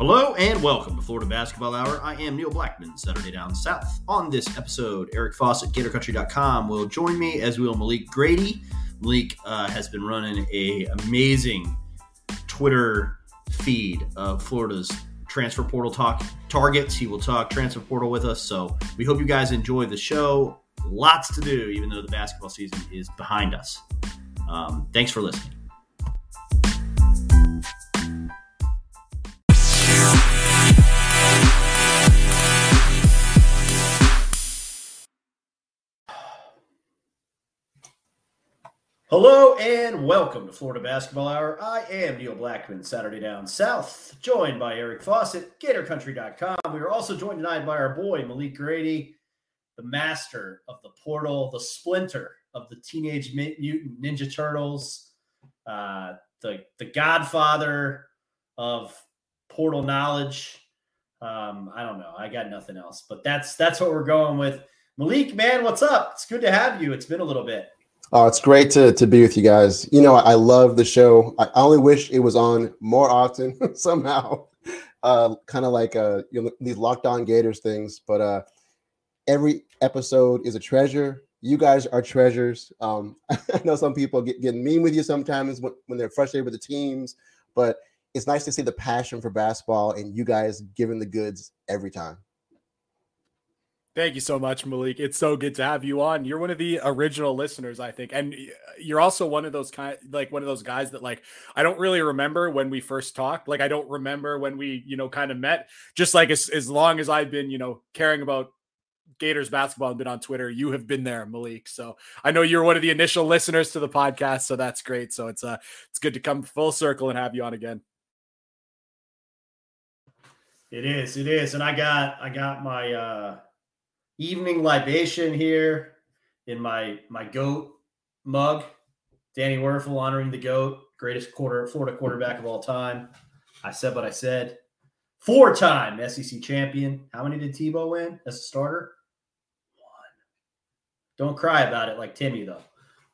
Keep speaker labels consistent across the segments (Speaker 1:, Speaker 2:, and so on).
Speaker 1: Hello and welcome to Florida Basketball Hour. I am Neil Blackman, Saturday Down South. On this episode, Eric Fawcett, GatorCountry.com will join me as will Malik Grady. Malik uh, has been running a amazing Twitter feed of Florida's transfer portal talk targets. He will talk transfer portal with us. So we hope you guys enjoy the show. Lots to do, even though the basketball season is behind us. Um, thanks for listening. Hello and welcome to Florida Basketball Hour. I am Neil Blackman, Saturday Down South, joined by Eric Fawcett, GatorCountry.com. We are also joined tonight by our boy Malik Grady, the master of the portal, the splinter of the Teenage Mutant Ninja Turtles, uh, the the Godfather of portal knowledge. Um, I don't know. I got nothing else, but that's that's what we're going with. Malik, man, what's up? It's good to have you. It's been a little bit.
Speaker 2: Oh, it's great to, to be with you guys. You know, I, I love the show. I only wish it was on more often somehow. Uh, kind of like uh, you know, these lockdown Gators things, but uh, every episode is a treasure. You guys are treasures. Um, I know some people get, get mean with you sometimes when, when they're frustrated with the teams, but it's nice to see the passion for basketball and you guys giving the goods every time.
Speaker 3: Thank you so much, Malik. It's so good to have you on. You're one of the original listeners, I think, and you're also one of those kind, like one of those guys that, like, I don't really remember when we first talked. Like, I don't remember when we, you know, kind of met. Just like as as long as I've been, you know, caring about Gators basketball and been on Twitter, you have been there, Malik. So I know you're one of the initial listeners to the podcast, so that's great. So it's uh it's good to come full circle and have you on again.
Speaker 1: It is, it is, and I got I got my. uh evening libation here in my my goat mug. Danny Wuerffel honoring the goat, greatest quarter Florida quarterback of all time. I said what I said. Four-time SEC champion. How many did Tebow win as a starter? One. Don't cry about it like Timmy though.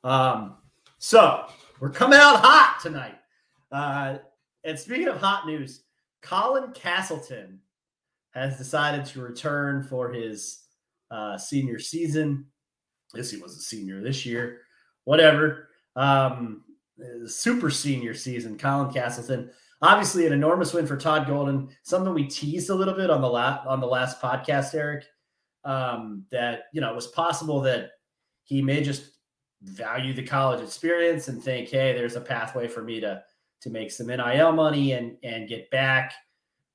Speaker 1: Um, so we're coming out hot tonight. Uh, and speaking of hot news, Colin Castleton has decided to return for his uh, senior season. Yes, he was a senior this year. Whatever. Um, super senior season. Colin Castleton, obviously an enormous win for Todd Golden. Something we teased a little bit on the last on the last podcast, Eric. Um, that you know it was possible that he may just value the college experience and think, hey, there's a pathway for me to to make some NIL money and and get back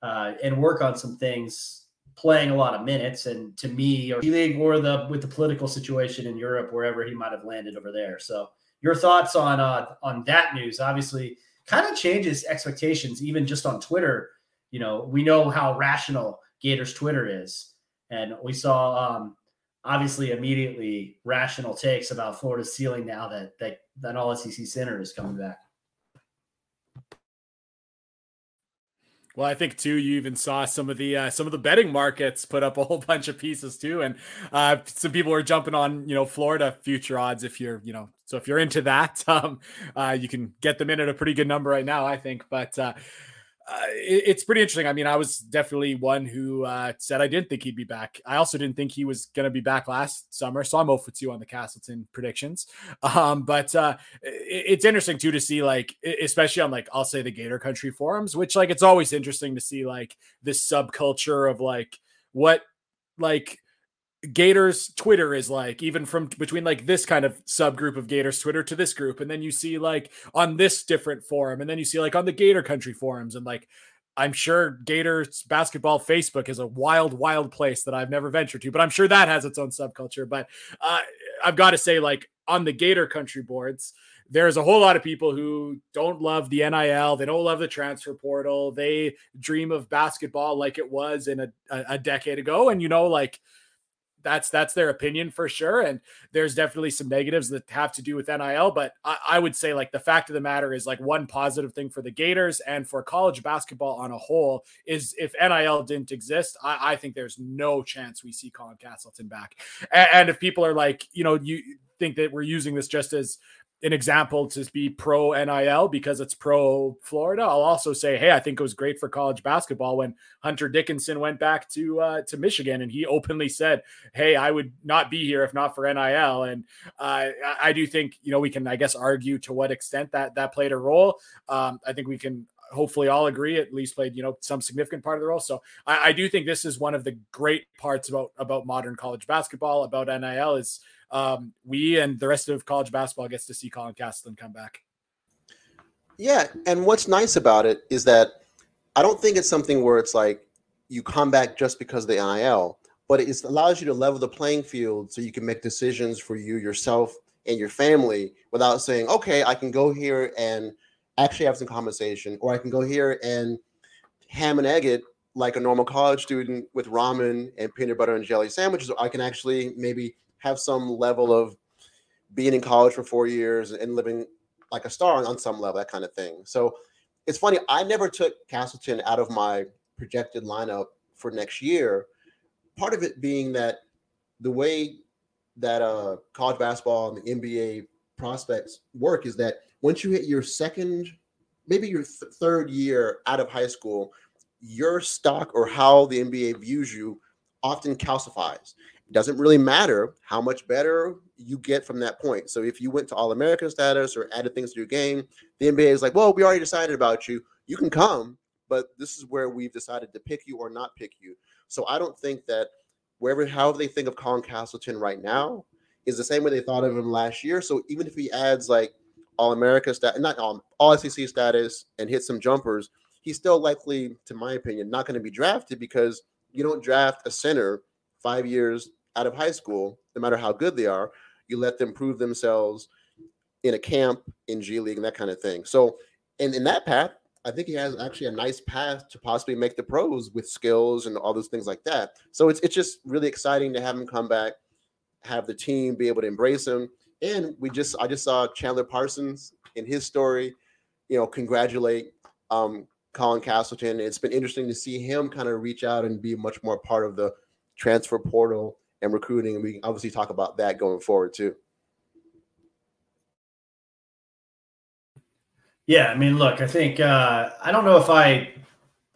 Speaker 1: uh, and work on some things playing a lot of minutes. And to me, or league or the with the political situation in Europe, wherever he might have landed over there. So your thoughts on uh, on that news? Obviously, kind of changes expectations, even just on Twitter. You know, we know how rational Gators Twitter is, and we saw um, obviously immediately rational takes about Florida's ceiling now that that that all SEC center is coming back.
Speaker 3: Well, I think too. You even saw some of the uh, some of the betting markets put up a whole bunch of pieces too, and uh, some people are jumping on you know Florida future odds. If you're you know so if you're into that, um, uh, you can get them in at a pretty good number right now, I think. But uh, it, it's pretty interesting. I mean, I was definitely one who uh, said I didn't think he'd be back. I also didn't think he was going to be back last summer, so I'm 0 for 2 on the Castleton predictions. Um, but uh, it, it's interesting too to see, like, especially on like I'll say the Gator Country forums, which like it's always interesting to see like this subculture of like what like Gators Twitter is like, even from between like this kind of subgroup of Gators Twitter to this group. And then you see like on this different forum, and then you see like on the Gator Country forums. And like, I'm sure Gators basketball Facebook is a wild, wild place that I've never ventured to, but I'm sure that has its own subculture. But uh, I've got to say, like, on the Gator Country boards, there's a whole lot of people who don't love the NIL. They don't love the transfer portal. They dream of basketball like it was in a, a, a decade ago. And, you know, like, that's that's their opinion for sure. And there's definitely some negatives that have to do with NIL, but I, I, would say like the fact of the matter is like one positive thing for the Gators and for college basketball on a whole is if NIL didn't exist, I, I think there's no chance we see Colin Castleton back. And, and if people are like, you know, you think that we're using this just as an example to be pro NIL because it's pro Florida. I'll also say, hey, I think it was great for college basketball when Hunter Dickinson went back to uh, to Michigan and he openly said, "Hey, I would not be here if not for NIL." And uh, I do think you know we can, I guess, argue to what extent that that played a role. Um, I think we can hopefully all agree at least played you know some significant part of the role. So I, I do think this is one of the great parts about about modern college basketball about NIL is um, we and the rest of college basketball gets to see Colin Castleton come back.
Speaker 2: Yeah, and what's nice about it is that I don't think it's something where it's like you come back just because of the NIL, but it allows you to level the playing field so you can make decisions for you yourself and your family without saying, okay, I can go here and actually have some conversation, or I can go here and ham and egg it like a normal college student with ramen and peanut butter and jelly sandwiches. Or I can actually maybe have some level of being in college for four years and living like a star on some level, that kind of thing. So it's funny. I never took Castleton out of my projected lineup for next year. Part of it being that the way that uh, college basketball and the NBA prospects work is that once you hit your second, maybe your th- third year out of high school, your stock or how the NBA views you often calcifies doesn't really matter how much better you get from that point. So if you went to All American status or added things to your game, the NBA is like, well, we already decided about you. You can come, but this is where we've decided to pick you or not pick you. So I don't think that wherever, however they think of Colin Castleton right now is the same way they thought of him last year. So even if he adds like All America status, not all, all SEC status and hit some jumpers, he's still likely, to my opinion, not going to be drafted because you don't draft a center five years out of high school, no matter how good they are, you let them prove themselves in a camp, in G League, and that kind of thing. So, and in that path, I think he has actually a nice path to possibly make the pros with skills and all those things like that. So it's it's just really exciting to have him come back, have the team be able to embrace him. And we just I just saw Chandler Parsons in his story, you know, congratulate um, Colin Castleton. It's been interesting to see him kind of reach out and be much more part of the transfer portal and recruiting. And we can obviously talk about that going forward too.
Speaker 1: Yeah, I mean, look, I think uh, I don't know if I,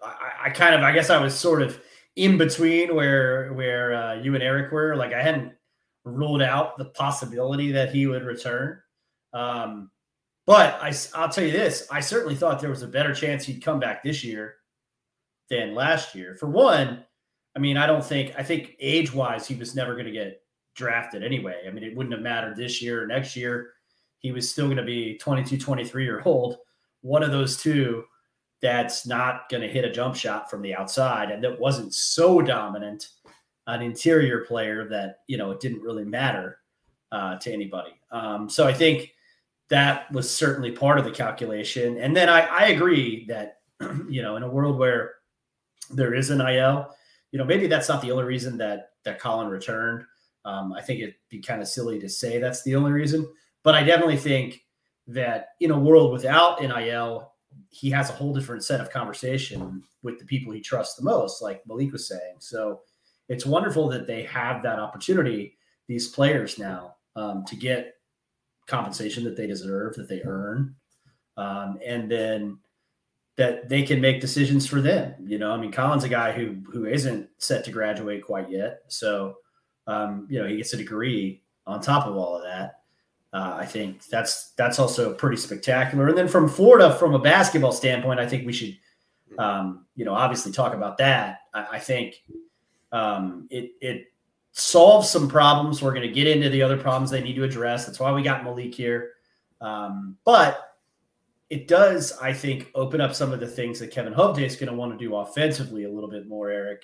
Speaker 1: I, I, kind of, I guess I was sort of in between where where uh, you and Eric were. Like, I hadn't ruled out the possibility that he would return. Um, but I, I'll tell you this: I certainly thought there was a better chance he'd come back this year than last year. For one, I mean, I don't think, I think age wise, he was never going to get drafted anyway. I mean, it wouldn't have mattered this year or next year. He was still going to be 22, 23 year old. One of those two that's not going to hit a jump shot from the outside and that wasn't so dominant an interior player that, you know, it didn't really matter uh, to anybody. Um, so I think that was certainly part of the calculation. And then I, I agree that, you know, in a world where there is an IL, you know, maybe that's not the only reason that that Colin returned. Um, I think it'd be kind of silly to say that's the only reason, but I definitely think that in a world without NIL, he has a whole different set of conversation with the people he trusts the most, like Malik was saying. So it's wonderful that they have that opportunity, these players now, um, to get compensation that they deserve, that they earn. Um, and then that they can make decisions for them. You know, I mean, Colin's a guy who who isn't set to graduate quite yet, so um, you know he gets a degree on top of all of that. Uh, I think that's that's also pretty spectacular. And then from Florida, from a basketball standpoint, I think we should, um, you know, obviously talk about that. I, I think um, it it solves some problems. We're going to get into the other problems they need to address. That's why we got Malik here. Um, but it does, I think, open up some of the things that Kevin Hovde is going to want to do offensively a little bit more, Eric,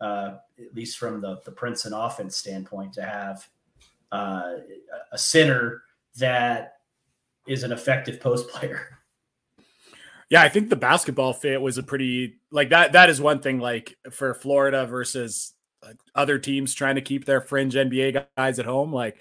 Speaker 1: uh, at least from the, the Princeton offense standpoint, to have uh, a center that is an effective post player.
Speaker 3: Yeah, I think the basketball fit was a pretty like that. That is one thing. Like for Florida versus other teams trying to keep their fringe NBA guys at home. Like,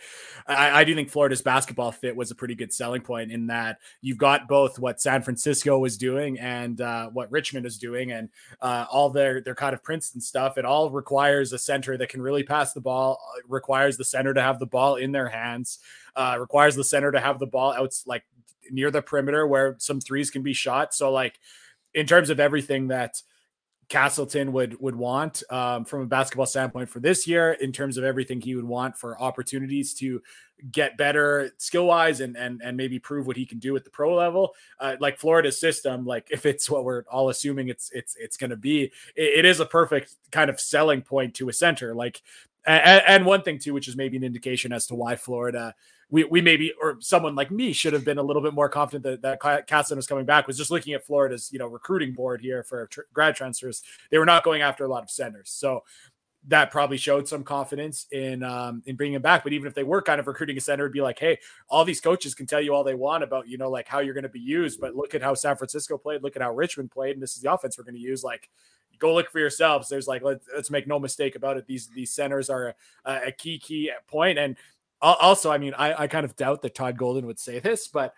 Speaker 3: I, I, do think Florida's basketball fit was a pretty good selling point in that you've got both what San Francisco was doing and uh, what Richmond is doing, and uh, all their their kind of Princeton stuff. It all requires a center that can really pass the ball. Uh, requires the center to have the ball in their hands. Uh, requires the center to have the ball out like near the perimeter where some threes can be shot. So like in terms of everything that Castleton would would want um, from a basketball standpoint for this year, in terms of everything he would want for opportunities to get better skill wise and and and maybe prove what he can do at the pro level. Uh, like Florida's system, like if it's what we're all assuming it's it's it's going to be, it, it is a perfect kind of selling point to a center. Like and, and, one thing too, which is maybe an indication as to why Florida we, we maybe or someone like me should have been a little bit more confident that that Casson was coming back was just looking at Florida's you know recruiting board here for tr- grad transfers they were not going after a lot of centers so that probably showed some confidence in um, in bringing him back. But even if they were kind of recruiting a center, it'd be like, hey, all these coaches can tell you all they want about you know like how you're going to be used, but look at how San Francisco played, look at how Richmond played, and this is the offense we're going to use. Like, go look for yourselves. There's like let's, let's make no mistake about it. These these centers are a, a key key point, and also, I mean, I, I kind of doubt that Todd Golden would say this, but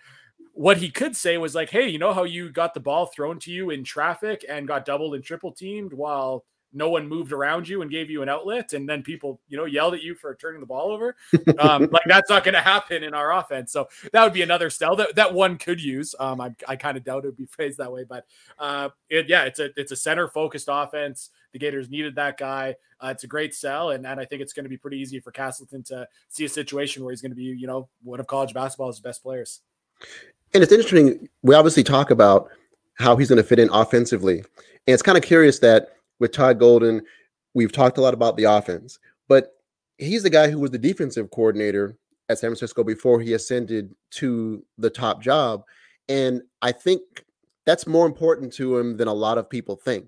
Speaker 3: what he could say was like, hey, you know how you got the ball thrown to you in traffic and got doubled and triple teamed while no one moved around you and gave you an outlet, and then people, you know, yelled at you for turning the ball over. Um, like that's not going to happen in our offense. So that would be another style that, that one could use. Um, I, I kind of doubt it would be phrased that way, but uh, it, yeah, it's a it's a center focused offense. The Gators needed that guy. Uh, it's a great sell, and, and I think it's going to be pretty easy for Castleton to see a situation where he's going to be, you know, one of college basketball's best players.
Speaker 2: And it's interesting. We obviously talk about how he's going to fit in offensively, and it's kind of curious that with Todd Golden, we've talked a lot about the offense, but he's the guy who was the defensive coordinator at San Francisco before he ascended to the top job. And I think that's more important to him than a lot of people think.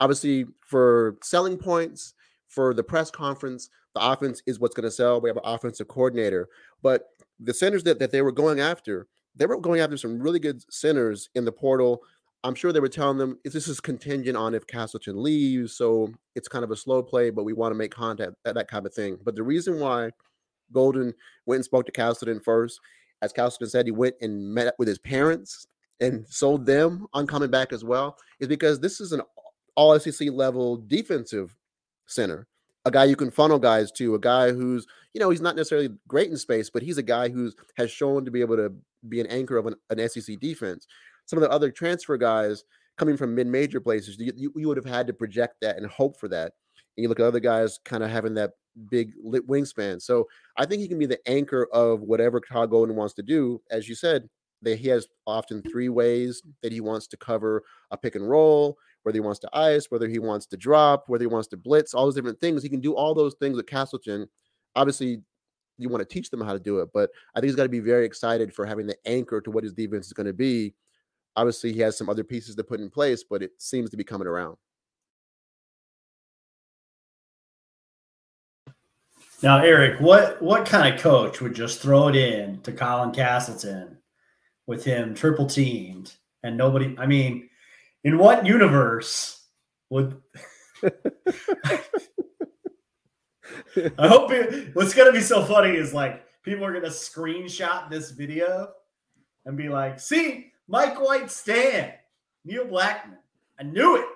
Speaker 2: Obviously, for selling points, for the press conference, the offense is what's going to sell. We have an offensive coordinator. But the centers that, that they were going after, they were going after some really good centers in the portal I'm sure they were telling them this is contingent on if Castleton leaves, so it's kind of a slow play, but we want to make contact, that, that kind of thing. But the reason why Golden went and spoke to Castleton first, as Castleton said, he went and met with his parents and sold them on coming back as well, is because this is an all SEC level defensive center, a guy you can funnel guys to, a guy who's you know he's not necessarily great in space, but he's a guy who's has shown to be able to be an anchor of an, an SEC defense some of the other transfer guys coming from mid-major places, you, you, would have had to project that and hope for that. And you look at other guys kind of having that big lit wingspan. So I think he can be the anchor of whatever Todd Golden wants to do. As you said, that he has often three ways that he wants to cover a pick and roll, whether he wants to ice, whether he wants to drop, whether he wants to blitz, all those different things. He can do all those things with Castleton. Obviously, you want to teach them how to do it, but I think he's got to be very excited for having the anchor to what his defense is going to be Obviously, he has some other pieces to put in place, but it seems to be coming around.
Speaker 1: Now, Eric, what what kind of coach would just throw it in to Colin Castleton with him triple teamed and nobody? I mean, in what universe would? I hope it, what's going to be so funny is like people are going to screenshot this video and be like, "See, Mike White Stan, Neil Blackman. I knew it.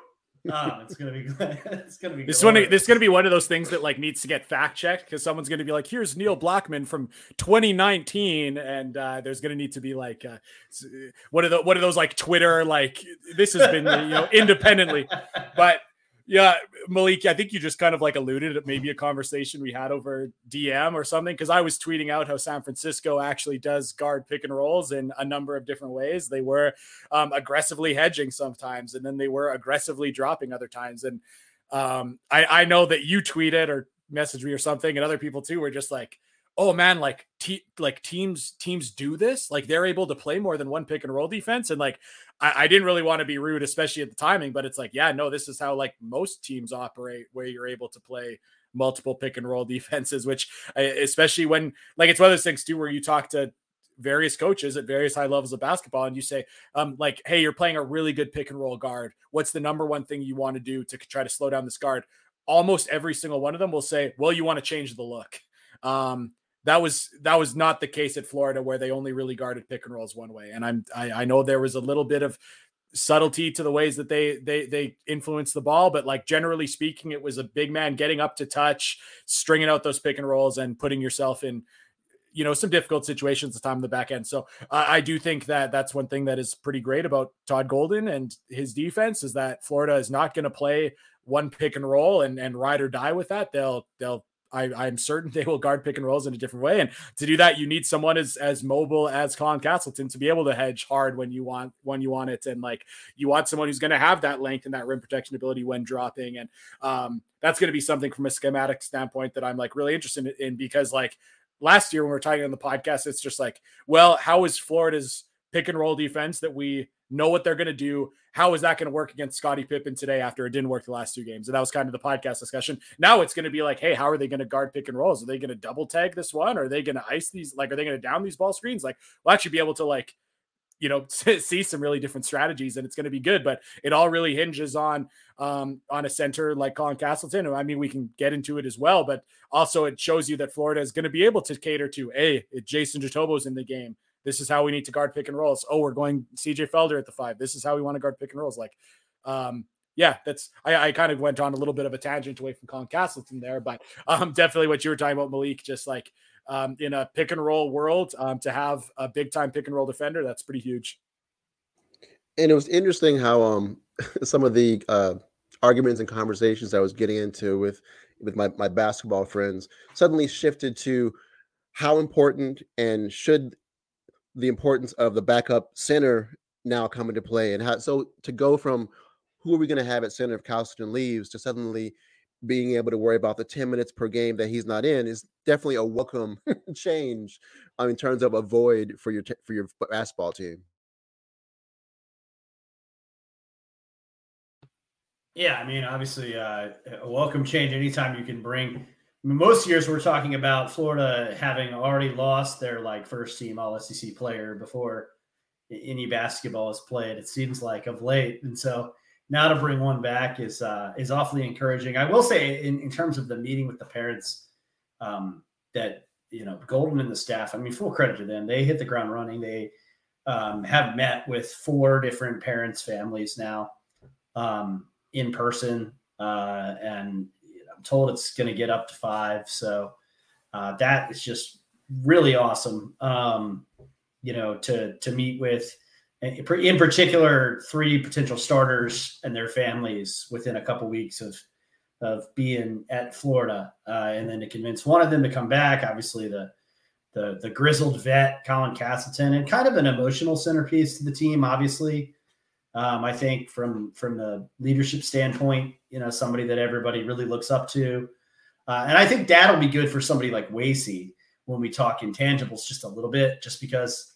Speaker 1: Oh, it's gonna be it's gonna be
Speaker 3: this one. This is gonna be one of those things that like needs to get fact checked because someone's gonna be like, "Here's Neil Blackman from 2019," and uh, there's gonna need to be like, uh, what are the what are those like Twitter like this has been you know independently, but yeah, Malik, I think you just kind of like alluded at maybe a conversation we had over DM or something because I was tweeting out how San Francisco actually does guard pick and rolls in a number of different ways. They were um, aggressively hedging sometimes, and then they were aggressively dropping other times. And um, I, I know that you tweeted or messaged me or something, and other people too were just like, oh man, like te- like teams teams do this, like they're able to play more than one pick and roll defense, and like I, I didn't really want to be rude, especially at the timing, but it's like, yeah, no, this is how like most teams operate, where you're able to play multiple pick and roll defenses, which especially when like it's one of those things too, where you talk to various coaches at various high levels of basketball and you say um like hey you're playing a really good pick and roll guard what's the number one thing you want to do to try to slow down this guard almost every single one of them will say, "Well, you want to change the look." Um, that was that was not the case at Florida, where they only really guarded pick and rolls one way. And I'm I, I know there was a little bit of subtlety to the ways that they they they influence the ball but like generally speaking it was a big man getting up to touch stringing out those pick and rolls and putting yourself in you know some difficult situations at the time in the back end so i do think that that's one thing that is pretty great about todd golden and his defense is that florida is not going to play one pick and roll and and ride or die with that they'll they'll I, am certain they will guard pick and rolls in a different way. And to do that, you need someone as as mobile as Colin Castleton to be able to hedge hard when you want when you want it, and like you want someone who's going to have that length and that rim protection ability when dropping. And um, that's going to be something from a schematic standpoint that I'm like really interested in because like last year when we are talking on the podcast, it's just like, well, how is Florida's pick and roll defense that we know what they're going to do. How is that going to work against Scottie Pippen today after it didn't work the last two games? And that was kind of the podcast discussion. Now it's going to be like, hey, how are they going to guard pick and rolls? Are they going to double tag this one? Are they going to ice these? Like, are they going to down these ball screens? Like, we'll actually be able to like, you know, see some really different strategies, and it's going to be good. But it all really hinges on um, on a center like Colin Castleton. I mean, we can get into it as well, but also it shows you that Florida is going to be able to cater to a Jason Jitoboh's in the game. This is how we need to guard pick and rolls. Oh, we're going CJ Felder at the five. This is how we want to guard pick and rolls. Like, um, yeah, that's I, I kind of went on a little bit of a tangent away from Colin Castleton there, but um, definitely what you were talking about, Malik, just like um, in a pick and roll world, um, to have a big time pick and roll defender, that's pretty huge.
Speaker 2: And it was interesting how um some of the uh, arguments and conversations I was getting into with with my, my basketball friends suddenly shifted to how important and should the importance of the backup center now come into play and how so to go from who are we going to have at center if Castleton leaves to suddenly being able to worry about the 10 minutes per game that he's not in is definitely a welcome change um, in terms of a void for your t- for your basketball team.
Speaker 1: Yeah, I mean, obviously, uh, a welcome change anytime you can bring most years we're talking about Florida having already lost their like first team All SEC player before any basketball is played. It seems like of late, and so now to bring one back is uh, is awfully encouraging. I will say, in, in terms of the meeting with the parents, um, that you know Golden and the staff. I mean, full credit to them. They hit the ground running. They um, have met with four different parents' families now um, in person, uh, and told it's going to get up to five. So uh, that is just really awesome. Um, you know, to to meet with, in particular, three potential starters and their families within a couple weeks of of being at Florida, uh, and then to convince one of them to come back. Obviously, the the the grizzled vet Colin Castleton, and kind of an emotional centerpiece to the team. Obviously, um, I think from from the leadership standpoint, you know, somebody that everybody really looks up to, uh, and I think that'll be good for somebody like Wacy when we talk intangibles just a little bit, just because,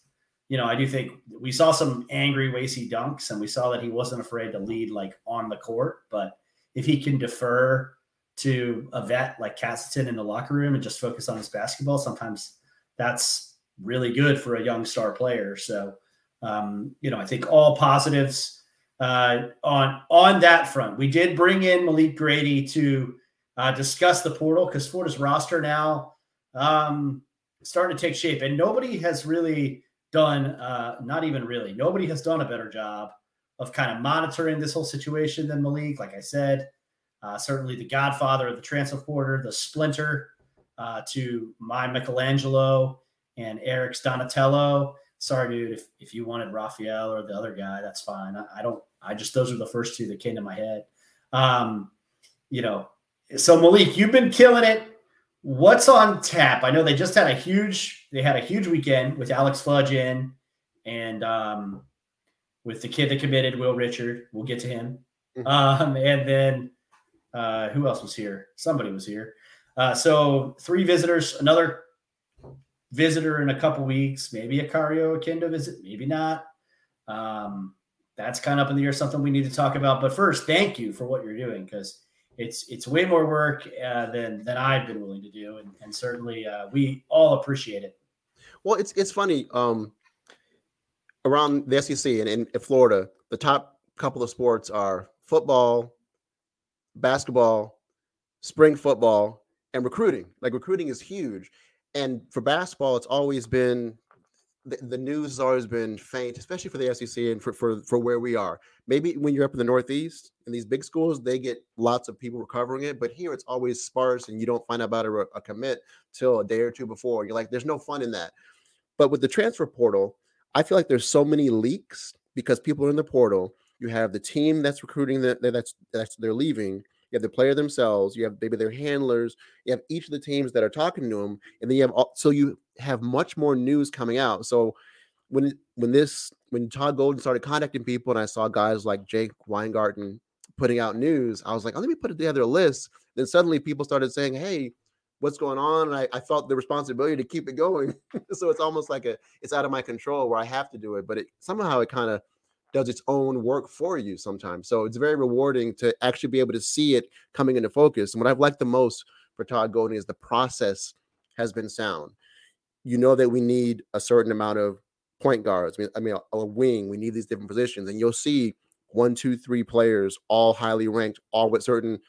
Speaker 1: you know, I do think we saw some angry Wacy dunks, and we saw that he wasn't afraid to lead like on the court, but if he can defer to a vet like Castleton in the locker room and just focus on his basketball, sometimes that's really good for a young star player. So um, you know, I think all positives uh, on on that front. We did bring in Malik Grady to uh, discuss the portal because Florida's roster now um, starting to take shape, and nobody has really done, uh, not even really, nobody has done a better job of kind of monitoring this whole situation than Malik. Like I said, uh, certainly the godfather of the transfer portal, the splinter uh, to my Michelangelo and Eric's Donatello sorry, dude, if, if you wanted Raphael or the other guy, that's fine. I, I, don't, I just, those are the first two that came to my head. Um, you know, so Malik, you've been killing it. What's on tap? I know they just had a huge, they had a huge weekend with Alex Fudge in and um, with the kid that committed, Will Richard. We'll get to him. Mm-hmm. Um, and then uh, who else was here? Somebody was here. Uh, so three visitors, another visitor in a couple weeks, maybe a Kario Oquendo visit, maybe not. Um, that's kind of up in the air, something we need to talk about. But first, thank you for what you're doing because it's it's way more work uh, than than I've been willing to do, and, and certainly uh, we all appreciate it.
Speaker 2: Well, it's it's funny. Um, around the SEC and in Florida, the top couple of sports are football, basketball, spring football, and recruiting. Like recruiting is huge. And for basketball, it's always been the, the news has always been faint, especially for the SEC and for, for for where we are. Maybe when you're up in the Northeast in these big schools, they get lots of people covering it, but here it's always sparse, and you don't find out about a, a commit till a day or two before. You're like, there's no fun in that. But with the transfer portal, I feel like there's so many leaks because people are in the portal. You have the team that's recruiting that that's that's they're leaving. You have the player themselves. You have maybe their handlers. You have each of the teams that are talking to them, and then you have all, so you have much more news coming out. So when when this when Todd Golden started contacting people, and I saw guys like Jake Weingarten putting out news, I was like, oh, let me put it together a list. Then suddenly people started saying, hey, what's going on? And I, I felt the responsibility to keep it going. so it's almost like a it's out of my control where I have to do it, but it somehow it kind of does its own work for you sometimes. So it's very rewarding to actually be able to see it coming into focus. And what I've liked the most for Todd Golden is the process has been sound. You know that we need a certain amount of point guards. I mean, I mean a, a wing. We need these different positions, and you'll see one, two, three players, all highly ranked, all with certain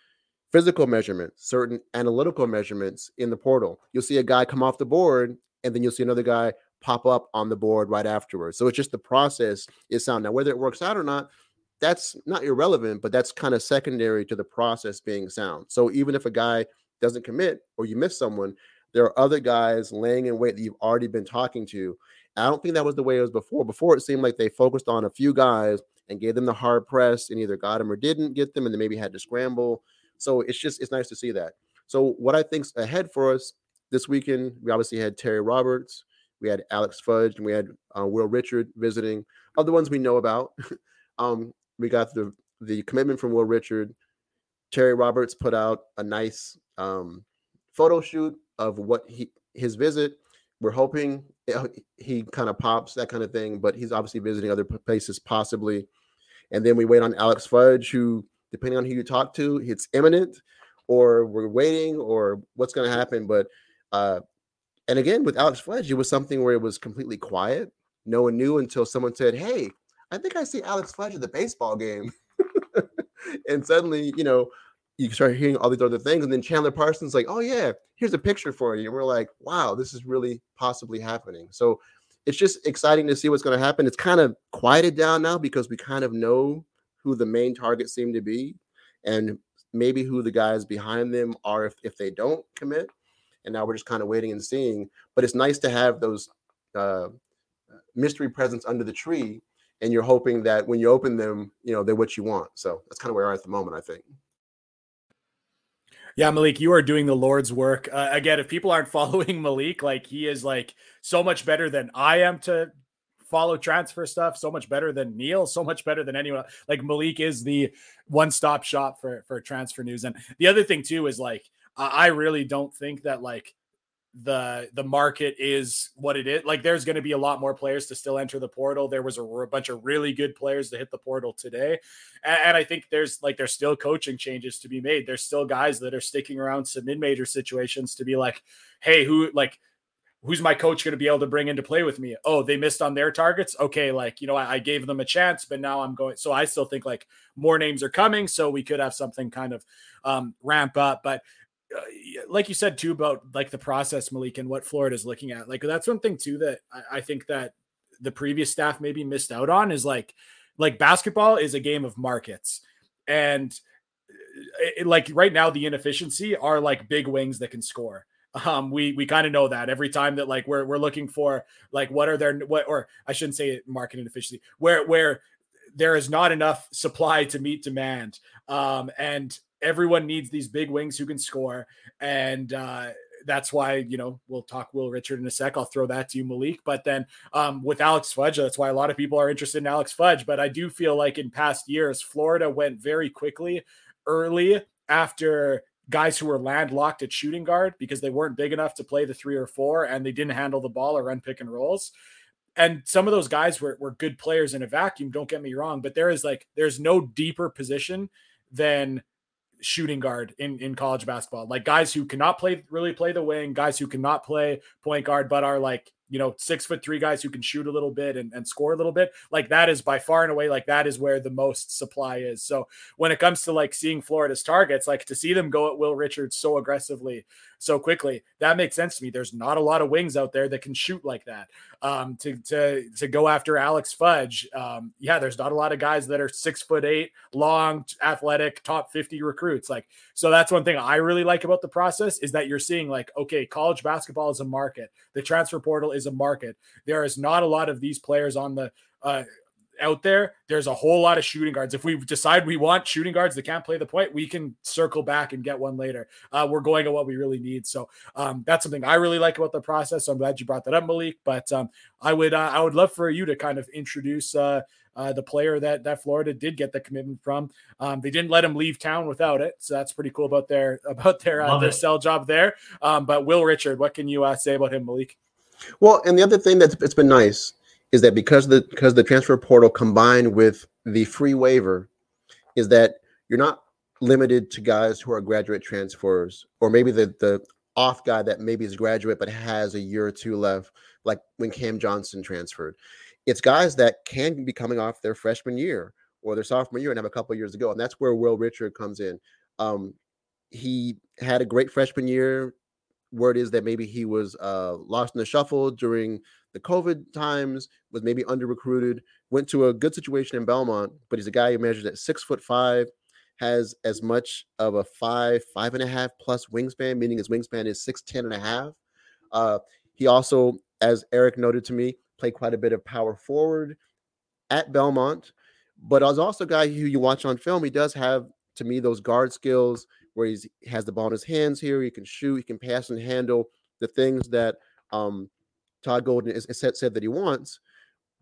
Speaker 2: physical measurements, certain analytical measurements in the portal. You'll see a guy come off the board, and then you'll see another guy pop up on the board right afterwards. So it's just the process is sound. Now, whether it works out or not, that's not irrelevant, but that's kind of secondary to the process being sound. So even if a guy doesn't commit or you miss someone, there are other guys laying in wait that you've already been talking to. I don't think that was the way it was before. Before it seemed like they focused on a few guys and gave them the hard press and either got them or didn't get them and then maybe had to scramble. So it's just it's nice to see that. So what I think's ahead for us this weekend, we obviously had Terry Roberts, we had Alex Fudge, and we had uh, Will Richard visiting. Other ones we know about, um, we got the the commitment from Will Richard. Terry Roberts put out a nice um, photo shoot of what he his visit. We're hoping he kind of pops that kind of thing, but he's obviously visiting other places possibly. And then we wait on Alex Fudge, who, depending on who you talk to, it's imminent, or we're waiting, or what's going to happen. But uh, and again, with Alex Fudge, it was something where it was completely quiet. No one knew until someone said, Hey, I think I see Alex Fudge at the baseball game. and suddenly, you know, you start hearing all these other things. And then Chandler Parsons, like, oh, yeah, here's a picture for you. And we're like, wow, this is really possibly happening. So it's just exciting to see what's going to happen. It's kind of quieted down now because we kind of know who the main targets seem to be and maybe who the guys behind them are if, if they don't commit and now we're just kind of waiting and seeing. But it's nice to have those uh, mystery presents under the tree, and you're hoping that when you open them, you know they're what you want. So that's kind of where we are at the moment, I think.
Speaker 3: Yeah, Malik, you are doing the Lord's work. Uh, again, if people aren't following Malik, like he is like so much better than I am to follow transfer stuff, so much better than Neil, so much better than anyone. Like Malik is the one-stop shop for for transfer news. And the other thing too is like I really don't think that like the the market is what it is. Like there's going to be a lot more players to still enter the portal. There was a, a bunch of really good players to hit the portal today, and, and, I think there's like there's still coaching changes to be made. There's still guys that are sticking around some mid major situations to be like, hey, who like who's my coach going to be able to bring into play with me? Oh, they missed on their targets. Okay, like you know, I, I, gave them a chance, but now I'm going. So I still think like more names are coming, so we could have something kind of um, ramp up. But uh, like you said too about like the process, Malik, and what Florida is looking at. Like that's one thing too that I, I think that the previous staff maybe missed out on is like like basketball is a game of markets and it, like right now the inefficiency are like big wings that can score um we we kind of know that every time that like we're we're looking for like what are their what or i shouldn't say market inefficiency where where there is not enough supply to meet demand um and everyone needs these big wings who can score. And uh, that's why, you know, we'll talk Will Richard in a sec. I'll throw that to you, Malik. But then um, with Alex Fudge, that's why a lot of people are interested in Alex Fudge. But I do feel like in past years, Florida went very quickly early after guys who were landlocked at shooting guard because they weren't big enough to play the three or four and they didn't handle the ball or run pick and rolls. And some of those guys were, were good players in a vacuum, don't get me wrong, but there is like, there's no deeper position than shooting guard in, in college basketball. Like guys who cannot play really play the wing, guys who cannot play point guard, but are like you know, six foot three guys who can shoot a little bit and, and score a little bit. Like that is by far and away, like that is where the most supply is. So when it comes to like seeing Florida's targets, like to see them go at Will Richards so aggressively, so quickly, that makes sense to me. There's not a lot of wings out there that can shoot like that. Um, to to to go after Alex Fudge, um, yeah, there's not a lot of guys that are six foot eight, long, athletic, top 50 recruits. Like, so that's one thing I really like about the process is that you're seeing like, okay, college basketball is a market. The transfer portal is a market. There is not a lot of these players on the uh, out there, there's a whole lot of shooting guards. If we decide we want shooting guards that can't play the point, we can circle back and get one later. Uh, we're going at what we really need. So um, that's something I really like about the process. So I'm glad you brought that up, Malik. But um, I would uh, I would love for you to kind of introduce uh, uh, the player that that Florida did get the commitment from. Um, they didn't let him leave town without it, so that's pretty cool about their about their uh, their sell job there. Um, but Will Richard, what can you uh, say about him, Malik?
Speaker 2: Well, and the other thing that's it's been nice is that because the because the transfer portal combined with the free waiver is that you're not limited to guys who are graduate transfers or maybe the the off guy that maybe is graduate but has a year or two left like when Cam Johnson transferred. It's guys that can be coming off their freshman year or their sophomore year and have a couple years ago and that's where Will Richard comes in. Um, he had a great freshman year. Word is that maybe he was uh, lost in the shuffle during the COVID times, was maybe under recruited, went to a good situation in Belmont, but he's a guy who measures at six foot five, has as much of a five, five and a half plus wingspan, meaning his wingspan is six, ten and a half. Uh, he also, as Eric noted to me, played quite a bit of power forward at Belmont, but as also a guy who you watch on film, he does have to me those guard skills where he has the ball in his hands here, he can shoot, he can pass and handle the things that um, Todd Golden is, is said, said that he wants.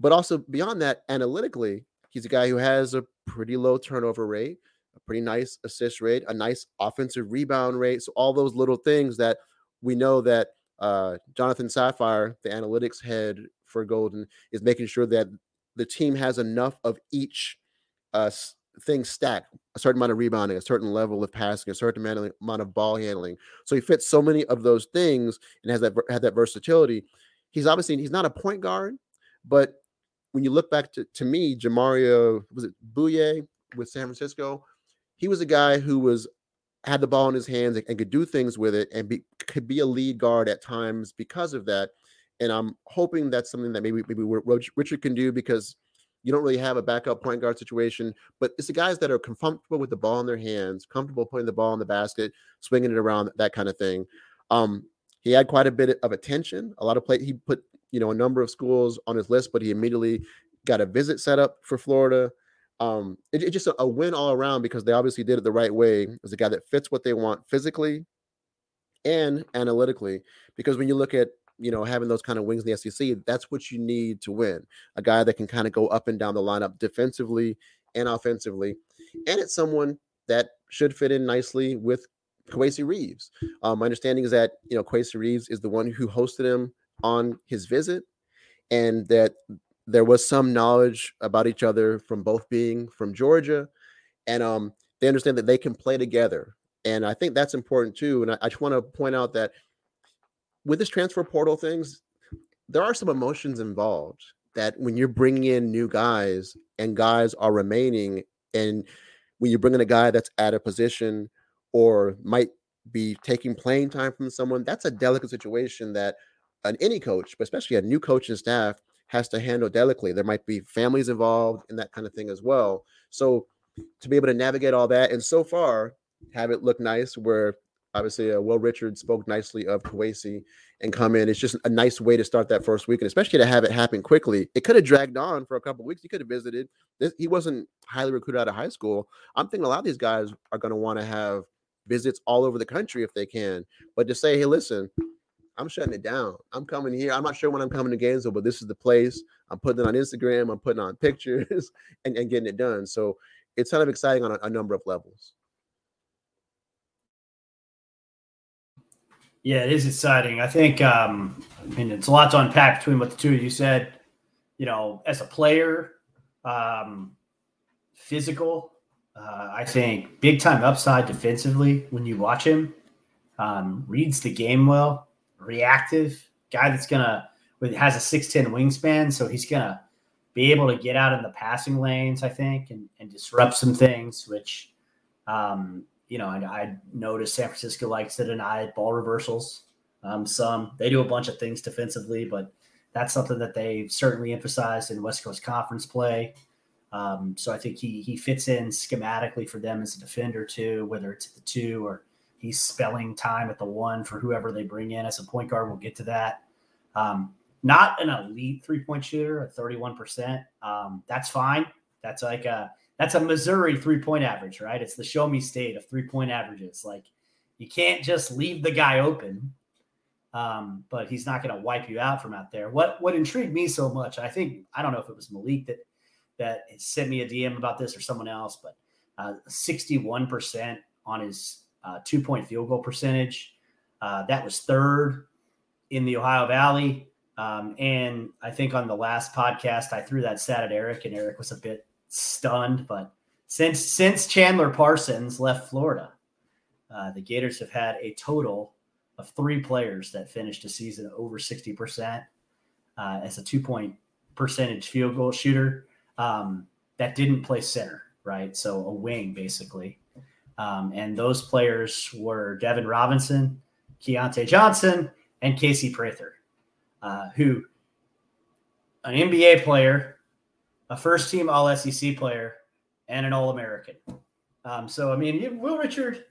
Speaker 2: But also beyond that, analytically, he's a guy who has a pretty low turnover rate, a pretty nice assist rate, a nice offensive rebound rate. So all those little things that we know that uh, Jonathan Safir, the analytics head for Golden, is making sure that the team has enough of each uh, thing stacked a certain amount of rebounding, a certain level of passing, a certain amount of ball handling. So he fits so many of those things and has that had that versatility he's obviously he's not a point guard, but when you look back to, to me, Jamaree was it Bouyea with San Francisco, he was a guy who was had the ball in his hands and, and could do things with it and be, could be a lead guard at times because of that. And I'm hoping that's something that maybe maybe Richard can do because you don't really have a backup point guard situation. But it's the guys that are comfortable with the ball in their hands, comfortable putting the ball in the basket, swinging it around, that kind of thing. Um, he had quite a bit of attention. A lot of play. He put you know a number of schools on his list, but he immediately got a visit set up for Florida. Um, it, it's just a, a, win all around because they obviously did it the right way. As a guy that fits what they want physically and analytically. Because when you look at you know having those kind of wings in the SEC, that's what you need to win. A guy that can kind of go up and down the lineup defensively and offensively, and it's someone that should fit in nicely with Kowacie Reeves. Um, my understanding is that you know Kowacie Reeves is the one who hosted him on his visit, and that there was some knowledge about each other from both being from Georgia, and um, they understand that they can play together. And I think that's important too. And I, I just want to point out that with this transfer portal things, there are some emotions involved. That when you're bringing in new guys and guys are remaining, and when you're bringing a guy that's at a position or might be taking playing time from someone, that's a delicate situation that an any coach, but especially a new coach and staff, has to handle delicately. There might be families involved and that kind of thing as well. So to be able to navigate all that, and so far have it look nice, where obviously uh, Will Richard spoke nicely of Kowacie and come in. It's just a nice way to start that first week, and especially to have it happen quickly. It could have dragged on for a couple weeks. He could have visited. This, he wasn't highly recruited out of high school. I'm thinking a lot of these guys are going to want to have visits all over the country if they can. But to say, hey, listen, I'm shutting it down. I'm coming here. I'm not sure when I'm coming to Gainesville, but this is the place. I'm putting it on Instagram. I'm putting on pictures and, and getting it done. So it's kind of exciting on a, a number of levels.
Speaker 1: Yeah, it is exciting. I think um, I mean it's a lot to unpack between what the two of you said. You know, as a player, um, physical, uh, I think big time upside defensively when you watch him. Um, reads the game well, reactive guy that's gonna with has a six ten wingspan, so he's gonna be able to get out in the passing lanes, I think, and, and disrupt some things, which, um, you know, I, I noticed San Francisco likes to deny ball reversals. Um, some they do a bunch of things defensively, but that's something that they've certainly emphasized in West Coast Conference play. Um, so I think he he fits in schematically for them as a defender too, whether it's at the two or he's spelling time at the one for whoever they bring in as a point guard. We'll get to that. Um, not an elite three point shooter at 31%. Um, that's fine. That's like a that's a Missouri three point average, right? It's the show me state of three point averages. Like you can't just leave the guy open, um, but he's not going to wipe you out from out there. What what intrigued me so much, I think I don't know if it was Malik that that sent me a DM about this or someone else, but uh, 61% on his uh, two point field goal percentage. Uh, that was third in the Ohio Valley. Um, and I think on the last podcast, I threw that stat at Eric, and Eric was a bit stunned. But since since Chandler Parsons left Florida, uh, the Gators have had a total of three players that finished a season over sixty percent uh, as a two point percentage field goal shooter um, that didn't play center, right? So a wing basically. Um, and those players were Devin Robinson, Keyontae Johnson, and Casey Prather uh, who an NBA player, a first team All SEC player, and an All American. Um, so I mean, Will Richard.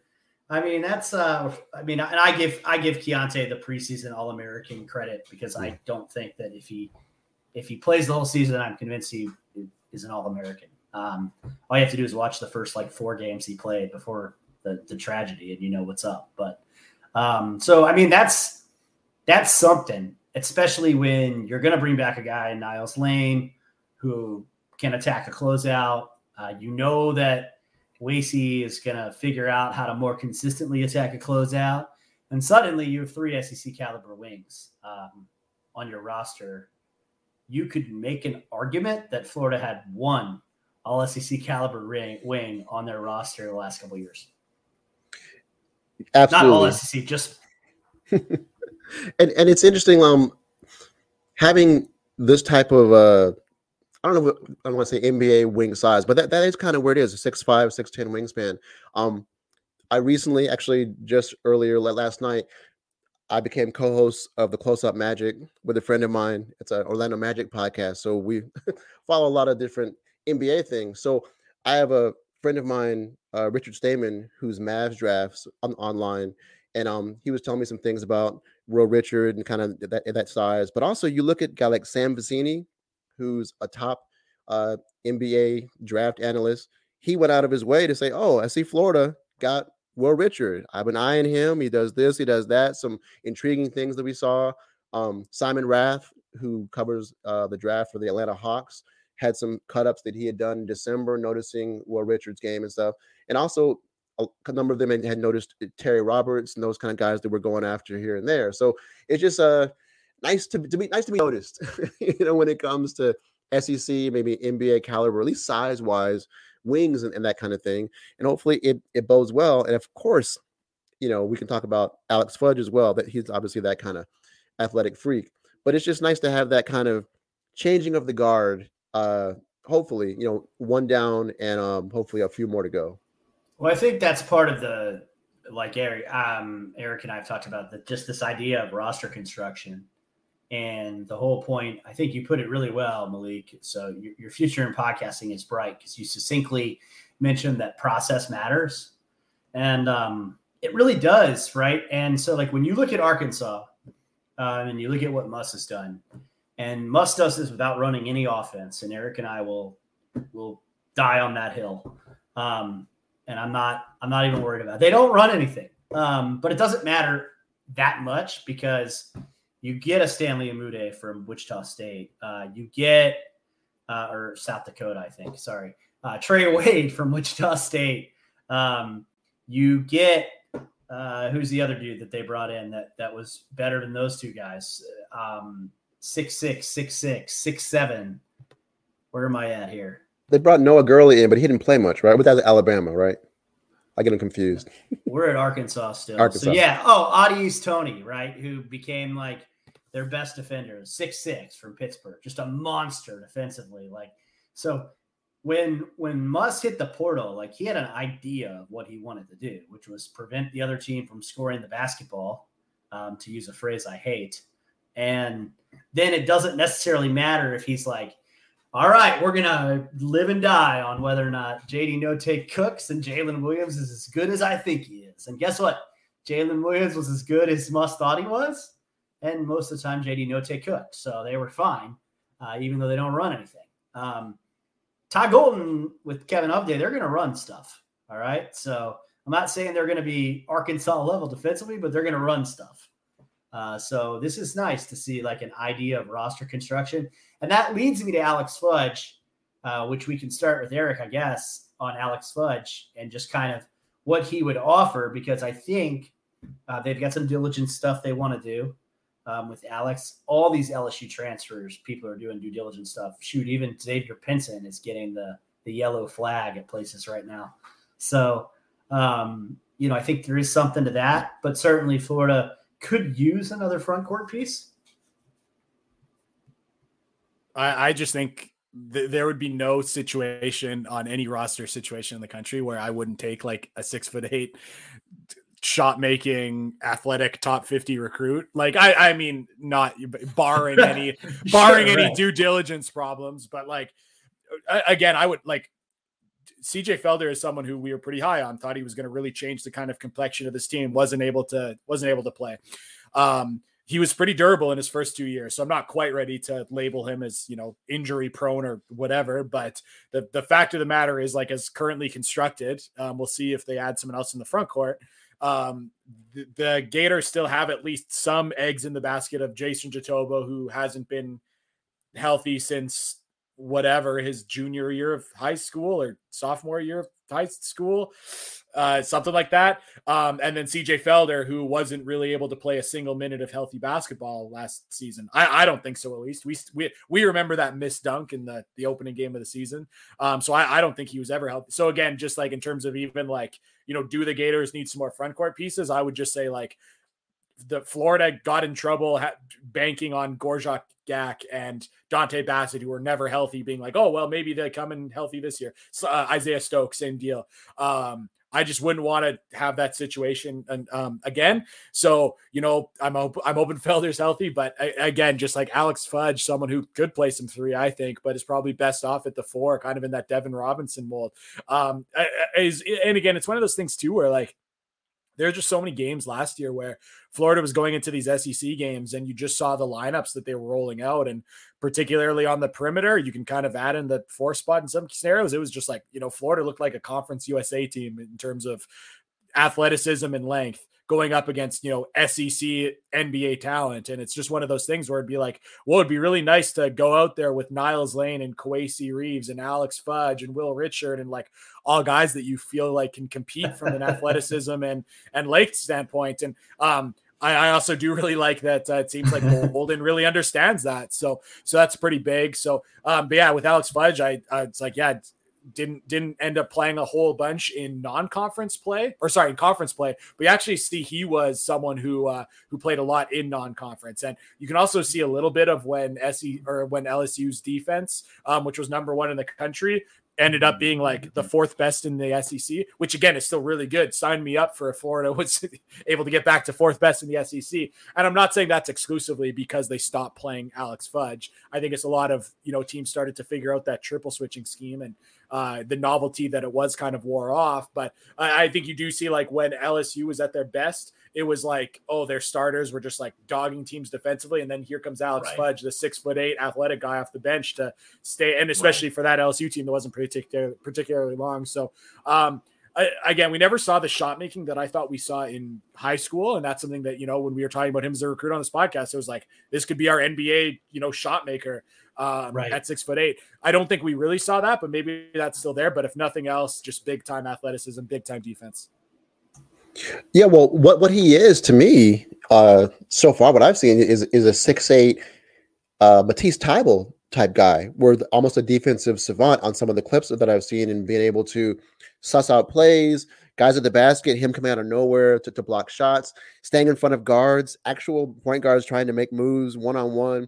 Speaker 1: I mean, that's. Uh, I mean, and I give I give Keyontae the preseason All American credit because I don't think that if he if he plays the whole season, I'm convinced he is an All American. Um, all you have to do is watch the first like four games he played before the, the tragedy, and you know what's up. But um, so I mean, that's that's something especially when you're going to bring back a guy in Niles Lane who can attack a closeout. Uh, you know that Lacey is going to figure out how to more consistently attack a closeout. And suddenly you have three SEC caliber wings um, on your roster. You could make an argument that Florida had one all SEC caliber ring, wing on their roster the last couple years.
Speaker 2: Absolutely. Not all
Speaker 1: SEC, just
Speaker 2: and and it's interesting um having this type of uh I don't know I don't want to say NBA wing size, but that, that is kind of where it is, a six five, six ten wingspan. Um I recently actually just earlier last night I became co-host of the Close Up Magic with a friend of mine. It's an Orlando Magic podcast. So we follow a lot of different NBA things. So I have a friend of mine, uh, Richard Stayman, who's Mavs drafts on, online, and um, he was telling me some things about Will Richard and kind of that that size. But also, you look at guy like Sam Vecenie, who's a top uh, NBA draft analyst. He went out of his way to say, "Oh, I see Florida got Will Richard. I've been eyeing him. He does this, he does that. Some intriguing things that we saw. Um, Simon Rath, who covers uh, the draft for the Atlanta Hawks, had some cut ups that he had done in December, noticing Will Richard's game and stuff. And also, a number of them had noticed uh, Terry Roberts and those kind of guys that were going after here and there. So it's just uh nice to, to be nice to be noticed, you know, when it comes to SEC, maybe NBA caliber, at least size wise, wings and, and, that kind of thing. And hopefully it it bodes well. And of course, you know, we can talk about Alex Fudge as well, that he's obviously that kind of athletic freak. But it's just nice to have that kind of changing of the guard. Uh hopefully, you know, one down and um hopefully a few more to go.
Speaker 1: Well, I think that's part of the like Eric, um, Eric and I have talked about that just this idea of roster construction and the whole point. I think you put it really well, Malik. So your, your future in podcasting is bright because you succinctly mentioned that process matters, and um, it really does, right? And so, like when you look at Arkansas um, and you look at what Muss has done, and Muss does this without running any offense, and Eric and I will will die on that hill. Um, and I'm not I'm not even worried about. It. They don't run anything, um, but it doesn't matter that much because you get a Stanley Umude from Wichita State. Uh, you get uh, or South Dakota, I think. Sorry, uh, Trey Wade from Wichita State. Um, you get uh, who's the other dude that they brought in that that was better than those two guys? Um, six six six six six seven. Where am I at here?
Speaker 2: They brought Noah Gurley in, but he didn't play much, right? With that Alabama, right? I get him confused.
Speaker 1: We're at Arkansas still. Arkansas. So yeah. Oh, Au'Diese Toney, right? Who became like their best defender, six six from Pittsburgh, just a monster defensively. Like so, when when Muss hit the portal, like he had an idea of what he wanted to do, which was prevent the other team from scoring the basketball, um, to use a phrase I hate. And then it doesn't necessarily matter if he's like, all right, we're gonna live and die on whether or not JD Notae cooks and Jaylin Williams is as good as I think he is. And guess what? Jaylin Williams was as good as Muss thought he was, and most of the time JD Notae cooked, so they were fine, uh, even though they don't run anything. Um, Todd Golden with Kevin Hovde, they're to run stuff. All right, so I'm not saying they're to be Arkansas level defensively, but they're to run stuff. Uh, so this is nice to see like an idea of roster construction, and that leads me to Alex Fudge, uh, which we can start with Eric, I guess, on Alex Fudge and just kind of what he would offer because I think uh, they've got some diligent stuff they want to do um, with Alex. All these LSU transfers, people are doing due diligence stuff. Shoot, even Xavier Pinson is getting the the yellow flag at places right now. So, um, you know, I think there is something to that, but certainly Florida could use another front court piece.
Speaker 3: I, I just think th- there would be no situation on any roster situation in the country where I wouldn't take like a six foot eight shot making athletic top 50 recruit like i i mean not barring any barring any due diligence problems but like again i would like CJ Felder is someone who we were pretty high on. Thought he was going to really change the kind of complexion of this team. wasn't able to wasn't able to play. Um, he was pretty durable in his first two years, so I'm not quite ready to label him as you know injury prone or whatever. But the the fact of the matter is, like as currently constructed, um, we'll see if they add someone else in the front court. Um, the, the Gators still have at least some eggs in the basket of Jason Jitoboh, who hasn't been healthy since whatever his junior year of high school or sophomore year of high school, uh, something like that. Um, and then CJ Felder, who wasn't really able to play a single minute of healthy basketball last season. I, I don't think so. At least we we we remember that missed dunk in the the opening game of the season. Um, so I, I don't think he was ever healthy. So again, just like in terms of even like you know, do the Gators need some more front court pieces? I would just say like the Florida got in trouble ha- banking on Gorjok Gak and Dontay Bassett, who were never healthy, being like, oh, well, maybe they come in healthy this year. So, uh, Isaiah Stokes, same deal. Um, I just wouldn't want to have that situation and, um, again. So, you know, I'm op- I'm open Felder's healthy, but I, again, just like Alex Fudge, someone who could play some three, I think, but is probably best off at the four, kind of in that Devin Robinson mold. Um, is and again, it's one of those things too where like there are just so many games last year where Florida was going into these SEC games and you just saw the lineups that they were rolling out. And particularly on the perimeter, you can kind of add in the four spot in some scenarios. It was just like, you know, Florida looked like a conference USA team in terms of athleticism and length going up against you know SEC NBA talent, and it's just one of those things where it'd be like, well, it'd be really nice to go out there with Niles Lane and Kowacie Reeves and Alex Fudge and Will Richard and like all guys that you feel like can compete from an athleticism and and length standpoint, and um. I, I also do really like that. Uh, it seems like Golden really understands that, so so that's pretty big. So, um, but yeah, with Alex Fudge, I, I it's like yeah, didn't didn't end up playing a whole bunch in non-conference play or sorry in conference play but you actually see he was someone who uh who played a lot in non-conference. And you can also see a little bit of when SE or when LSU's defense um which was number 1 in the country ended up being like the fourth best in the SEC, which again is still really good. Sign me up for if Florida was able to get back to fourth best in the SEC. And I'm not saying that's exclusively because they stopped playing Alex Fudge. I think it's a lot of you know teams started to figure out that triple switching scheme and uh, the novelty that it was kind of wore off. But I, I think you do see like when LSU was at their best, it was like, oh, their starters were just like dogging teams defensively. And then here comes Alex right. Fudge, the six foot eight athletic guy off the bench to stay, and especially right. for that LSU team that wasn't particular, particularly long. So, um, I, again, we never saw the shot making that I thought we saw in high school, and that's something that you know when we were talking about him as a recruit on this podcast, it was like this could be our NBA, you know, shot maker um, right. at six foot eight. I don't think we really saw that, but maybe that's still there. But if nothing else, just big time athleticism, big time defense.
Speaker 2: Yeah, well, what what he is to me, uh, so far, what I've seen is is a six eight uh, Matisse Thybulle type guy, where almost a defensive savant on some of the clips that I've seen, and being able to suss out plays, guys at the basket, him coming out of nowhere to, to block shots, staying in front of guards, actual point guards trying to make moves one on one,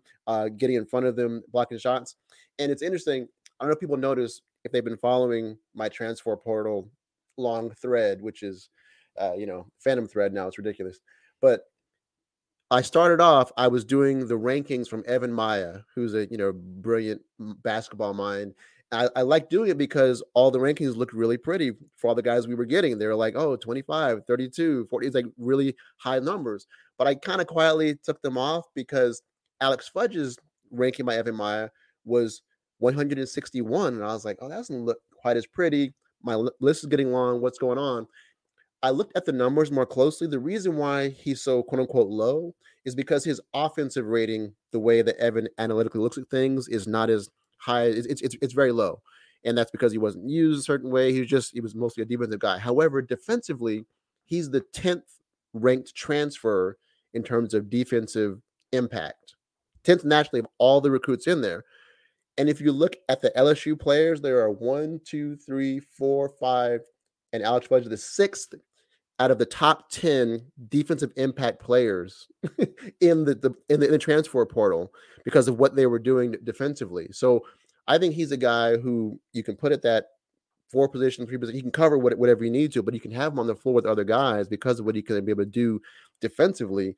Speaker 2: getting in front of them, blocking shots. And it's interesting. I don't know if people notice if they've been following my transfer portal long thread, which is, uh, you know, Phantom thread now. It's ridiculous. But I started off, I was doing the rankings from Evan Miya, who's a, you know, brilliant basketball mind. I, I like doing it because all the rankings looked really pretty for all the guys we were getting. They were like, oh, 25, 32, 40. It's like really high numbers. But I kind of quietly took them off because Alex Fudge's ranking by Evan Miya was 161. And I was like, oh, that doesn't look quite as pretty. My list is getting long. What's going on? I looked at the numbers more closely. The reason why he's so quote unquote low is because his offensive rating, the way that Evan analytically looks at things, is not as high. It's it's it's very low, and that's because he wasn't used a certain way. He was just he was mostly a defensive guy. However, defensively, he's the tenth ranked transfer in terms of defensive impact, tenth nationally of all the recruits in there. And if you look at the LSU players, there are one, two, three, four, five, and Alex Fudge, the sixth out of the top 10 defensive impact players in the, the in the, in the transfer portal because of what they were doing defensively. So I think he's a guy who you can put at that four position, three position. He can cover what, whatever you need to, but you can have him on the floor with other guys because of what he can be able to do defensively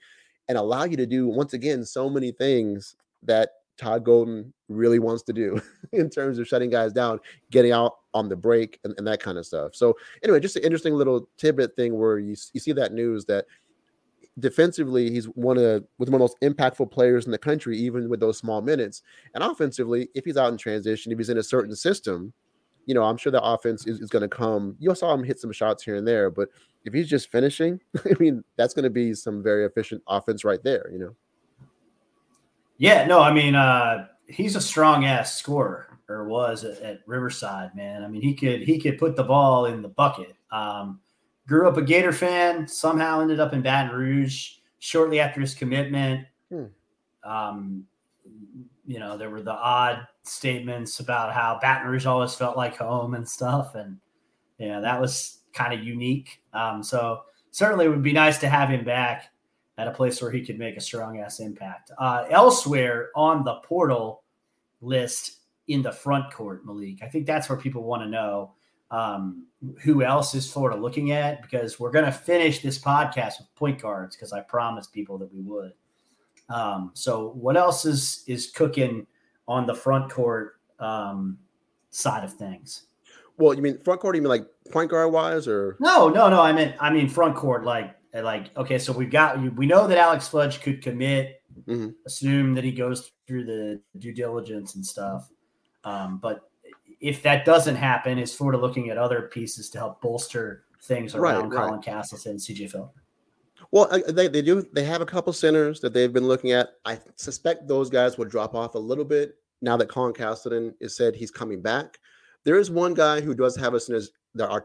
Speaker 2: and allow you to do once again so many things that Todd Golden really wants to do in terms of shutting guys down, getting out on the break, and, and, that kind of stuff. So, anyway, just an interesting little tidbit thing where you, you see that news that defensively, he's one of the, one of the most impactful players in the country, even with those small minutes. And offensively, if he's out in transition, if he's in a certain system, you know, I'm sure the offense is, is going to come. You saw him hit some shots here and there, but if he's just finishing, I mean, that's going to be some very efficient offense right there, you know.
Speaker 1: Yeah, no, I mean, uh, he's a strong ass scorer, or was at, at, Riverside, man. I mean, he could he could put the ball in the bucket. Um, grew up a Gator fan, somehow ended up in Baton Rouge shortly after his commitment. Hmm. Um, you know, there were the odd statements about how Baton Rouge always felt like home and stuff, and you know that was kind of unique. Um, so certainly, it would be nice to have him back at a place where he could make a strong ass impact. Uh, elsewhere on the portal list in the front court, Malik, I think that's where people want to know um, who else is Florida looking at because we're going to finish this podcast with point guards because I promised people that we would. Um, so, what else is is cooking on the front court um, side of things?
Speaker 2: Well, you mean front court? You mean like point guard wise, or
Speaker 1: no, no, no? I mean, I mean front court, like like okay, so we've got we know that Alex Fudge could commit, mm-hmm. assume that he goes through the due diligence and stuff. Um, but if that doesn't happen, is Florida looking at other pieces to help bolster things around right, Colin right. Castleton and CJ Phillip?
Speaker 2: Well, they, they do. They have a couple centers that they've been looking at. I suspect those guys will drop off a little bit now that Colin Castleton is said he's coming back. There is one guy who does have us in his there are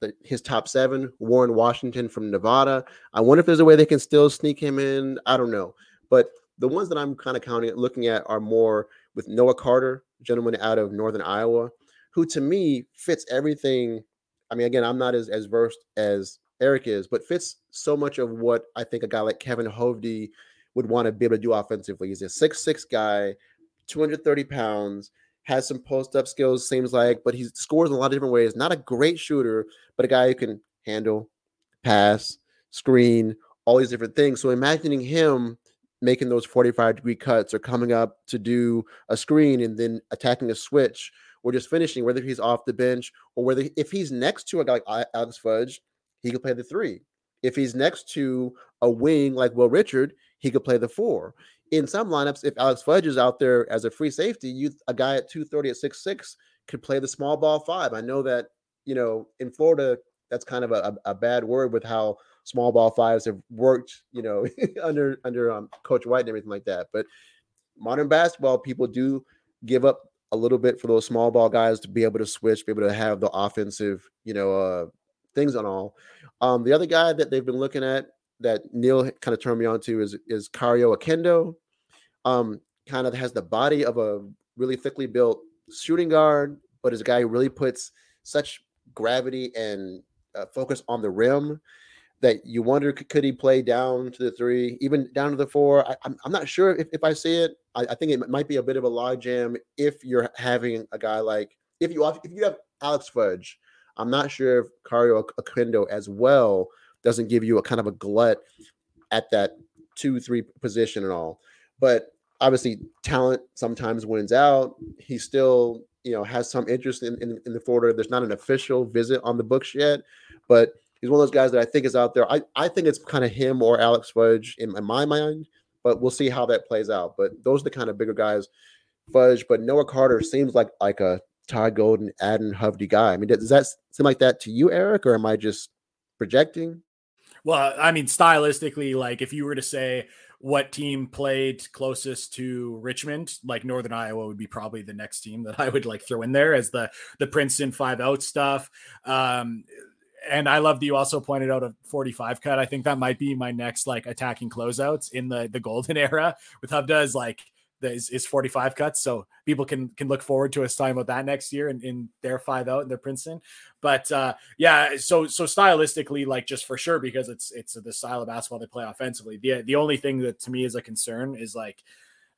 Speaker 2: the, his top seven, Warren Washington from Nevada. I wonder if there's a way they can still sneak him in. I don't know. But the ones that I'm kind of counting looking at are more with Noah Carter, gentleman out of Northern Iowa, who to me fits everything. I mean, again, I'm not as, as versed as Eric is, but fits so much of what I think a guy like Kevin Hovde would want to be able to do offensively. He's a six-six guy, 230 pounds has some post up skills, seems like, but he scores in a lot of different ways. Not a great shooter, but a guy who can handle, pass, screen, all these different things. So imagining him making those 45 degree cuts or coming up to do a screen and then attacking a switch or just finishing, whether he's off the bench or whether if he's next to a guy like Alex Fudge, he could play the three. If he's next to a wing like Will Richard, he could play the four in some lineups, if Alex Fudge is out there as a free safety, you a guy at 230 at six six could play the small ball five. I know that, you know, in Florida, that's kind of a, a bad word with how small ball fives have worked, you know, under under um, Coach White and everything like that. But modern basketball, people do give up a little bit for those small ball guys to be able to switch, be able to have the offensive, you know, uh, things on all. Um, the other guy that they've been looking at that Neil kind of turned me on to is is Kario Oquendo. Um, kind of has the body of a really thickly built shooting guard, but is a guy who really puts such gravity and uh, focus on the rim that you wonder could, he play down to the three, even down to the four. I, am I'm not sure if, if I see it. I, I, think it might be a bit of a logjam if you're having a guy like if you if you have Alex Fudge. I'm not sure if Kario Oquendo as well doesn't give you a kind of a glut at that two three position and all. But obviously, talent sometimes wins out. He still you know has some interest in, in, in the Florida. There's not an official visit on the books yet, but he's one of those guys that I think is out there. I, I think it's kind of him or Alex Fudge in, in my mind, but we'll see how that plays out. But those are the kind of bigger guys, Fudge. But Noah Carter seems like like a Todd Golden, Adin Hovde guy. I mean, does that seem like that to you, Eric, or am I just projecting?
Speaker 3: Well, I mean, stylistically, like if you were to say what team played closest to Richmond, like Northern Iowa would be probably the next team that I would like throw in there as the the Princeton five out stuff. Um, and I love that you also pointed out a 45 cut. I think that might be my next like attacking closeouts in the the golden era with Hovde is like is, is 45 cuts. So people can can look forward to us talking about that next year in, in their five out in their Princeton. But uh yeah, so so stylistically, like just for sure, because it's it's the style of basketball they play offensively. The the only thing that to me is a concern is like,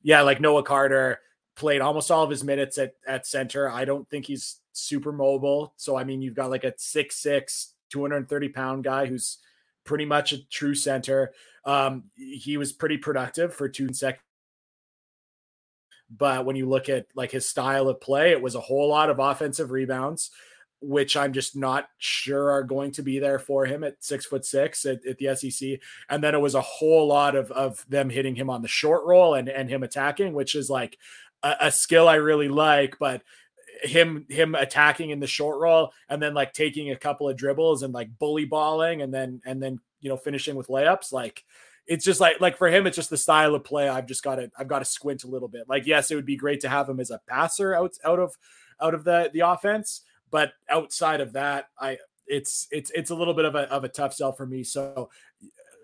Speaker 3: yeah, like Noah Carter played almost all of his minutes at at center. I don't think he's super mobile. So I mean, you've got like a six six, 230 pound guy who's pretty much a true center. Um, he was pretty productive for two seconds. But when you look at like his style of play, it was a whole lot of offensive rebounds, which I'm just not sure are going to be there for him at six foot six at, at the SEC. And then it was a whole lot of of them hitting him on the short roll and and him attacking, which is like a, a skill I really like, but him him attacking in the short roll and then like taking a couple of dribbles and like bully balling and then and then you know finishing with layups like it's just like like for him it's just the style of play i've just got to i've got to squint a little bit like yes it would be great to have him as a passer out out of out of the the offense but outside of that i it's it's it's a little bit of a, of a tough sell for me so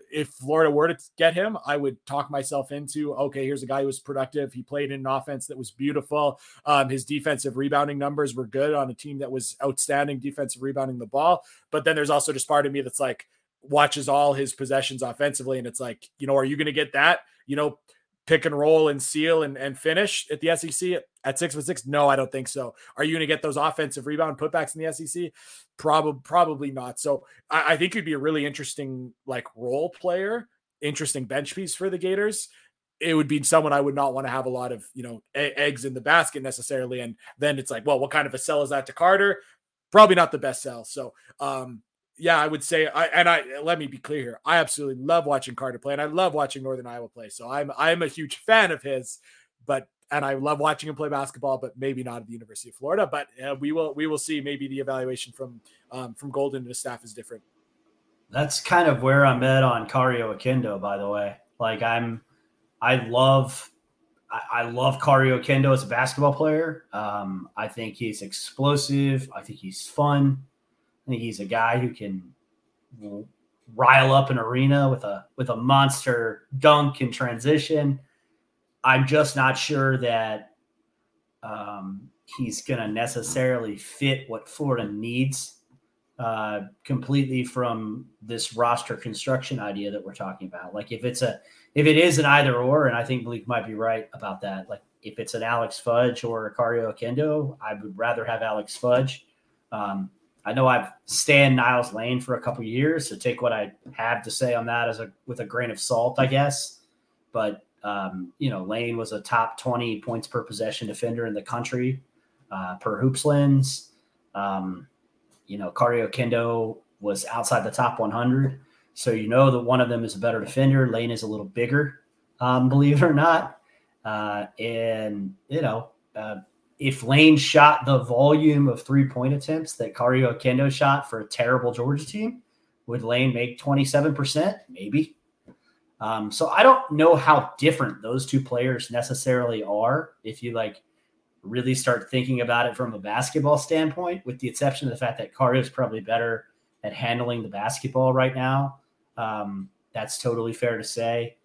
Speaker 3: if Florida were to get him, I would talk myself into okay, here's a guy who was productive. He played in an offense that was beautiful. Um, his defensive rebounding numbers were good on a team that was outstanding defensive rebounding the ball. But then there's also just part of me that's like watches all his possessions offensively, and it's like, you know, are you going to get that? You know, pick and roll and seal and, and finish at the SEC at six foot six? No, I don't think so. Are you going to get those offensive rebound putbacks in the SEC? Probably, probably not. So I, I think you'd be a really interesting like role player, interesting bench piece for the Gators. It would be someone I would not want to have a lot of you know eggs in the basket necessarily. And then it's like, well, what kind of a sell is that to Carter? Probably not the best sell. So um, yeah, I would say I and I let me be clear here. I absolutely love watching Carter play, and I love watching Northern Iowa play. So I'm I'm a huge fan of his, but and I love watching him play basketball, but maybe not at the University of Florida. But uh, we will we will see. Maybe the evaluation from um, from Golden to the staff is different.
Speaker 1: That's kind of where I'm at on Kario Oquendo. by the way. Like I'm, I love, I, love Kario Oquendo as a basketball player. Um, I think he's explosive. I think he's fun. I think he's a guy who can rile up an arena with a with a monster dunk in transition. I'm just not sure that um, he's going to necessarily fit what Florida needs uh, completely from this roster construction idea that we're talking about. Like if it's a if it is an either or, and I think Malik might be right about that. Like if it's an Alex Fudge or a Kario Oquendo, I would rather have Alex Fudge. Um, I know I've stand Niles Lane for a couple years, so take what I have to say on that as a with a grain of salt, I guess. But um, you know, Lane was a top twenty points per possession defender in the country uh, per hoops lens. Um, you know, Kario Oquendo was outside the top 100, so you know that one of them is a better defender. Lane is a little bigger, um, believe it or not, uh, and you know. Uh, if Lane shot the volume of three point attempts that Kario Oquendo shot for a terrible Georgia team, would Lane make 27%? Maybe. Um, so I don't know how different those two players necessarily are if you like really start thinking about it from a basketball standpoint, with the exception of the fact that Kario is probably better at handling the basketball right now. Um, that's totally fair to say.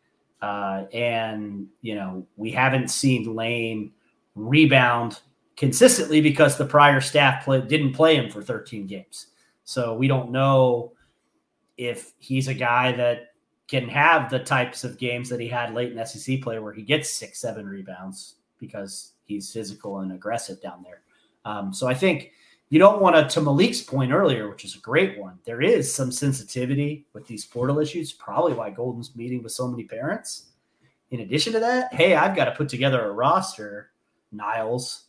Speaker 1: Uh, and, you know, we haven't seen Lane rebound consistently because the prior staff play, didn't play him for 13 games. So we don't know if he's a guy that can have the types of games that he had late in SEC play where he gets six, seven rebounds because he's physical and aggressive down there. Um, so I think you don't want to, to Malik's point earlier, which is a great one. There is some sensitivity with these portal issues, probably why Golden's meeting with so many parents. In addition to that, hey, I've got to put together a roster, Niles.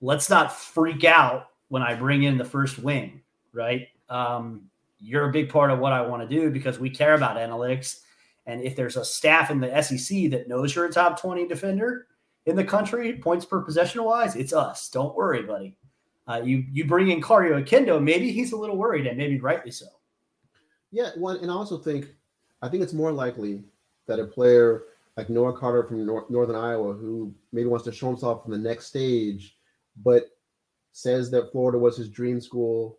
Speaker 1: Let's not freak out when I bring in the first wing, right? Um, you're a big part of what I want to do because we care about analytics. And if there's a staff in the SEC that knows you're a top 20 defender in the country, points per possession wise, it's us. Don't worry, buddy. Uh, you you bring in Kario Oquendo, maybe he's a little worried, and maybe rightly so.
Speaker 2: Yeah, one, and I also think, I think it's more likely that a player like Noah Carter from North, Northern Iowa, who maybe wants to show himself from the next stage, but says that Florida was his dream school,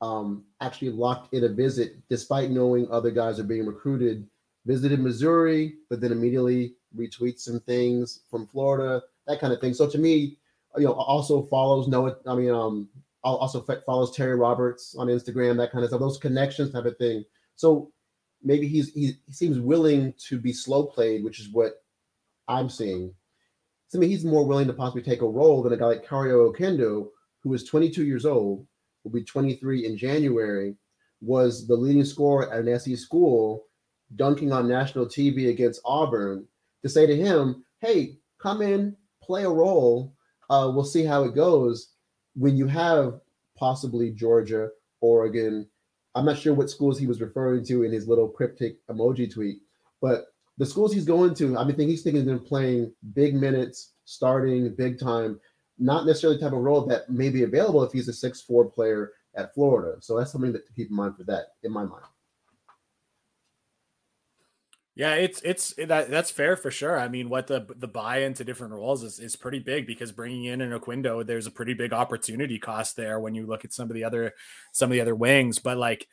Speaker 2: um, actually locked in a visit despite knowing other guys are being recruited. Visited Missouri, but then immediately retweets some things from Florida, that kind of thing. So to me, you know, also follows Noah. I mean, um, also follows Terry Roberts on Instagram, that kind of stuff. Those connections type of thing. So maybe he's he, he seems willing to be slow played, which is what I'm seeing. So I mean, he's more willing to possibly take a role than a guy like Kario Oquendo, who is 22 years old, will be 23 in January, was the leading scorer at an SE school, dunking on national TV against Auburn. To say to him, "Hey, come in, play a role. Uh, we'll see how it goes." When you have possibly Georgia, Oregon, I'm not sure what schools he was referring to in his little cryptic emoji tweet, but the schools he's going to, I mean, think he's thinking of playing big minutes, starting big time, not necessarily the type of role that may be available if he's a six-four player at Florida. So that's something that to keep in mind for that, in my mind.
Speaker 3: Yeah, it's it's that that's fair for sure. I mean, what the the buy into different roles is is pretty big because bringing in an Oquendo, there's a pretty big opportunity cost there when you look at some of the other some of the other wings. But like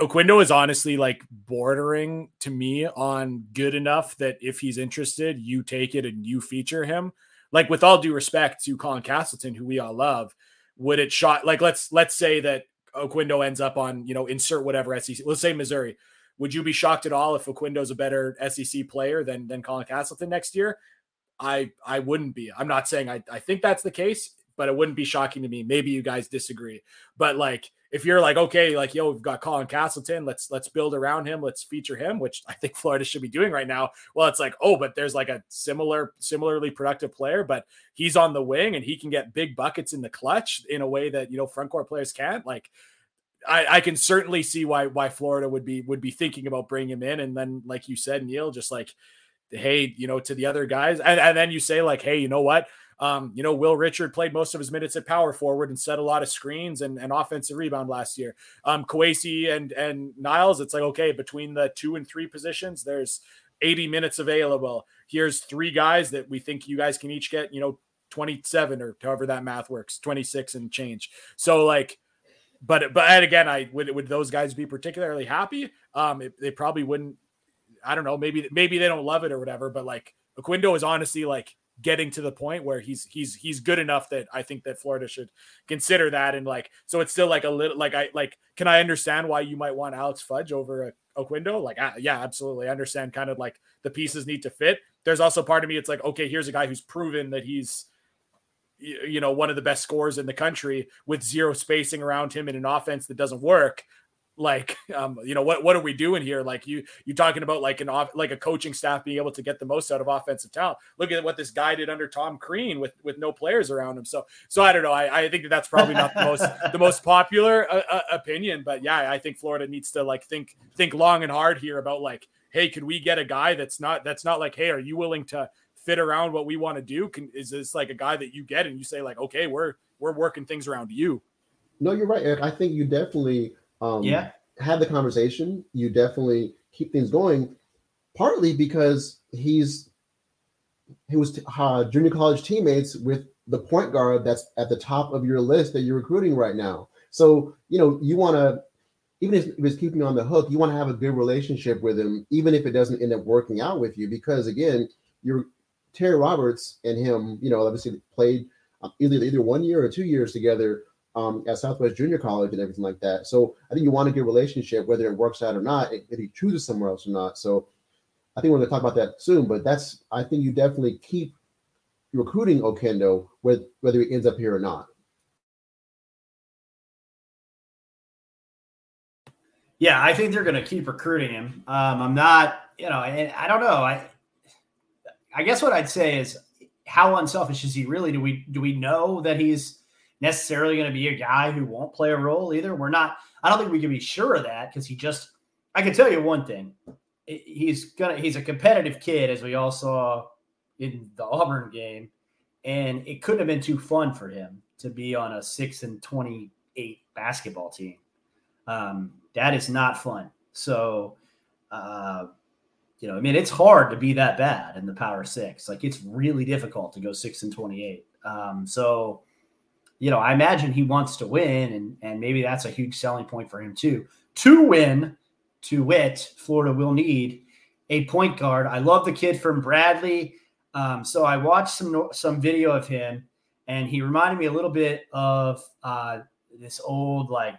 Speaker 3: Oquendo is honestly like bordering to me on good enough that if he's interested, you take it and you feature him. Like with all due respect to Colin Castleton, who we all love, would it shot like let's let's say that Oquendo ends up on you know insert whatever SEC. Let's say Missouri would you be shocked at all if Oquendo's a better SEC player than than Colin Castleton next year? I I wouldn't be. I'm not saying I, I think that's the case, but it wouldn't be shocking to me. Maybe you guys disagree. But like if you're like, okay, like yo, we've got Colin Castleton, let's let's build around him, let's feature him, which I think Florida should be doing right now. Well, it's like, oh, but there's like a similar, similarly productive player, but he's on the wing and he can get big buckets in the clutch in a way that you know front court players can't. Like I, I can certainly see why why Florida would be would be thinking about bringing him in, and then like you said, Neil, just like, hey, you know, to the other guys, and, and then you say like, hey, you know what? Um, you know, Will Richard played most of his minutes at power forward and set a lot of screens and, and offensive rebound last year. Um, Kowacie and and Niles, it's like okay, between the two and three positions, there's 80 minutes available. Here's three guys that we think you guys can each get, you know, 27 or however that math works, 26 and change. So like but but again, I would would those guys be particularly happy? Um, it, they probably wouldn't. I don't know. Maybe maybe they don't love it or whatever. But like Oquendo is honestly like getting to the point where he's he's he's good enough that I think that Florida should consider that and like so it's still like a little like I like can I understand why you might want Alex Fudge over a Oquendo like uh, yeah absolutely I understand kind of like the pieces need to fit there's also part of me it's like okay here's a guy who's proven that he's you know one of the best scorers in the country with zero spacing around him in an offense that doesn't work like um you know what what are we doing here? Like you you talking about like an off like a coaching staff being able to get the most out of offensive talent. Look at what this guy did under tom crean with with no players around him. So so i don't know. I, I think that that's probably not the most the most popular uh, uh, opinion but yeah i think florida needs to like think think long and hard here about like hey could we get a guy that's not that's not like hey are you willing to fit around what we want to do? Can is this like a guy that you get and you say like, okay, we're we're working things around you?
Speaker 2: No, you're right, Eric. I think you definitely um, yeah have the conversation. You definitely keep things going. Partly because he's he was uh, junior college teammates with the point guard that's at the top of your list that you're recruiting right now. So you know you want to even if it's keeping on the hook, you want to have a good relationship with him, even if it doesn't end up working out with you, because again, you're Terry Roberts and him, you know, obviously played um, either either one year or two years together. um, at Southwest Junior College and everything like that. So I think you want to get a good relationship, whether it works out or not, if he chooses somewhere else or not. So I think we're going to talk about that soon. But that's I think you definitely keep recruiting Oquendo, whether he ends up here or not.
Speaker 1: Yeah, I think they're going to keep recruiting him. Um, I'm not, you know, and I don't know. I, I guess what I'd say is, how unselfish is he really? Do we do we know that he's necessarily going to be a guy who won't play a role either? We're not. I don't think we can be sure of that because he just. I can tell you one thing. He's gonna. He's a competitive kid, as we all saw in the Auburn game, and it couldn't have been too fun for him to be on a six and twenty eight basketball team. Um, that is not fun. So, uh, you know, I mean, it's hard to be that bad in the Power Six. Like, it's really difficult to go six and twenty-eight. Um, so, you know, I imagine he wants to win, and and maybe that's a huge selling point for him too. To win, to wit, Florida will need a point guard. I love the kid from Bradley. Um, so I watched some some video of him, and he reminded me a little bit of uh, this old like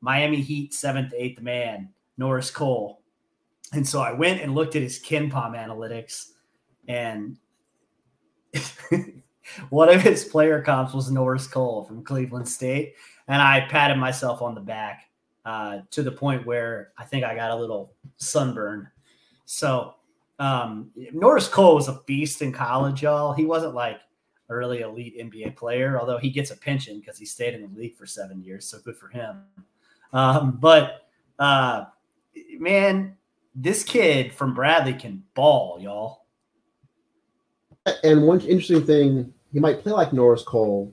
Speaker 1: Miami Heat seventh, eighth man, Norris Cole. And so I went and looked at his KenPom analytics, and one of his player comps was Norris Cole from Cleveland State. And I patted myself on the back uh, to the point where I think I got a little sunburn. So um, Norris Cole was a beast in college, y'all. He wasn't like a really elite NBA player, although he gets a pension because he stayed in the league for seven years. So good for him. Um, but uh, man, this kid from Bradley can ball, y'all.
Speaker 2: And one interesting thing, he might play like Norris Cole,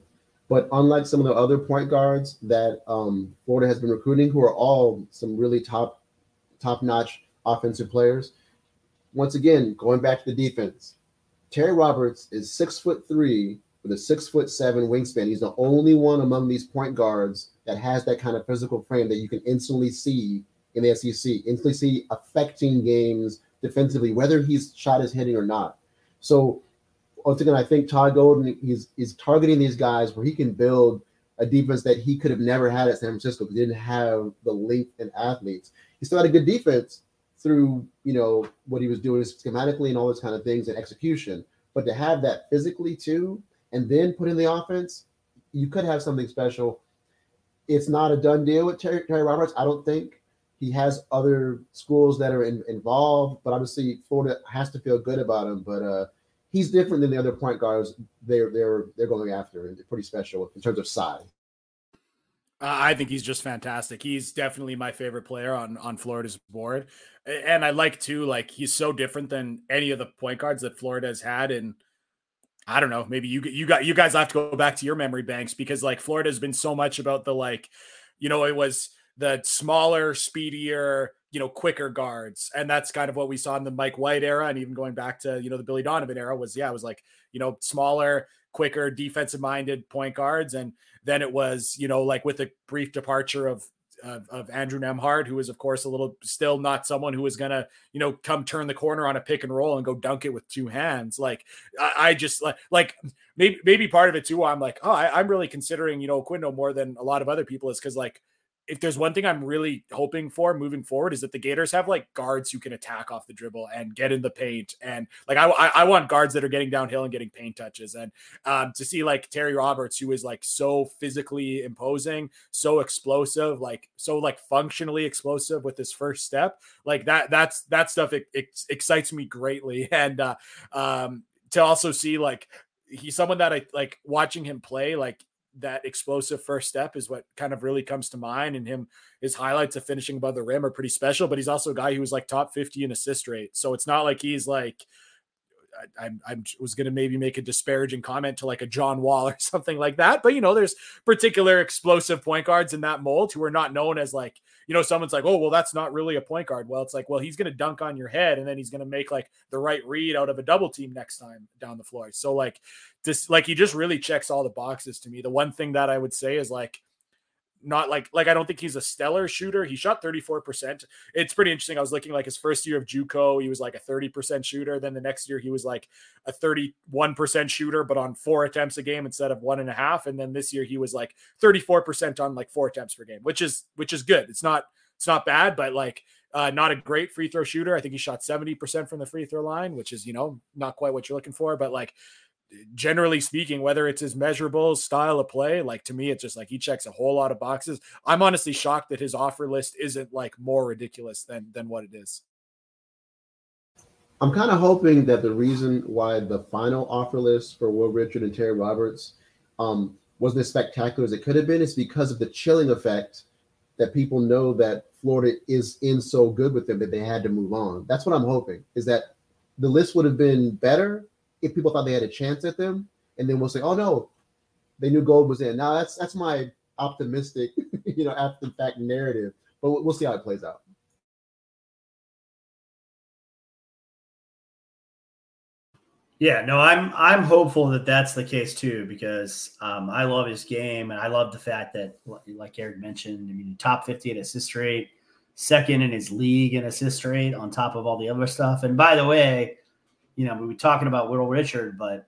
Speaker 2: but unlike some of the other point guards that um, Florida has been recruiting, who are all some really top, top notch offensive players. Once again, going back to the defense, Terry Roberts is six foot three with a six foot seven wingspan. He's the only one among these point guards that has that kind of physical frame that you can instantly see in the SEC, see affecting games defensively, whether he's shot is hitting or not. So once again, I think Todd Golden is he's targeting these guys where he can build a defense that he could have never had at San Francisco because he didn't have the length and athletes. He still had a good defense through you know what he was doing schematically and all those kind of things and execution. But to have that physically too, and then put in the offense, you could have something special. It's not a done deal with Terry, Terry Roberts. I don't think he has other schools that are in, involved, but obviously Florida has to feel good about him. But uh, he's different than the other point guards they're they're they're going after, and pretty special in terms of size.
Speaker 3: I think he's just fantastic. He's definitely my favorite player on on Florida's board, and I like too. Like he's so different than any of the point guards that Florida has had and I don't know. Maybe you you got you guys have to go back to your memory banks because like Florida has been so much about the like, you know, it was the smaller, speedier, you know, quicker guards, and that's kind of what we saw in the Mike White era, and even going back to you know the Billy Donovan era was yeah, it was like you know smaller, quicker, defensive minded point guards, and then it was you know like with a brief departure of of, of Andrew Nembhard, who is of course a little still not someone who is gonna you know come turn the corner on a pick and roll and go dunk it with two hands. Like I, I just like like maybe maybe part of it too. I'm like oh I, I'm really considering you know Quindo more than a lot of other people is because like if there's one thing I'm really hoping for moving forward is that the Gators have like guards who can attack off the dribble and get in the paint and like I I, want guards that are getting downhill and getting paint touches and um, to see like Terry Roberts who is like so physically imposing, so explosive, like so like functionally explosive with his first step, like that that's that stuff it, it excites me greatly. And uh, um, to also see like he's someone that I like watching him play like that explosive first step is what kind of really comes to mind. And him, his highlights of finishing above the rim are pretty special, but he's also a guy who was like top 50 in assist rate. So it's not like he's like, I, I, was going to maybe make a disparaging comment to like a John Wall or something like that. But, you know, there's particular explosive point guards in that mold who are not known as like, you know, someone's like, oh, well, that's not really a point guard. Well, it's like, well, he's going to dunk on your head and then he's going to make like the right read out of a double team next time down the floor. So, like, this, like, he just really checks all the boxes to me. The one thing that I would say is like, not like like I don't think he's a stellar shooter. He shot 34%. It's pretty interesting. I was looking like his first year of JUCO, he was like a 30% shooter. Then the next year he was like a 31% shooter, but on four attempts a game instead of one and a half. And then this year he was like 34% on like four attempts per game, which is which is good. It's not it's not bad, but like uh, not a great free throw shooter. I think he shot 70% from the free throw line, which is, you know, not quite what you're looking for, but like generally speaking, whether it's his measurable style of play, like to me, it's just like he checks a whole lot of boxes. I'm honestly shocked that his offer list isn't like more ridiculous than than what it is.
Speaker 2: I'm kind of hoping that the reason why the final offer list for Will Richard and Terry Roberts um, wasn't as spectacular as it could have been is because of the chilling effect that people know that Florida is in so good with them that they had to move on. That's what I'm hoping is that the list would have been better if people thought they had a chance at them, and then we'll say, "Oh no, they knew gold was in." Now that's that's my optimistic, you know, after the fact narrative, but we'll see how it plays out.
Speaker 1: Yeah, no, I'm I'm hopeful that that's the case too because um, I love his game and I love the fact that, like Eric mentioned, I mean, top fifty in assist rate, second in his league in assist rate, on top of all the other stuff. And by the way, you know, we were talking about Will Richard, but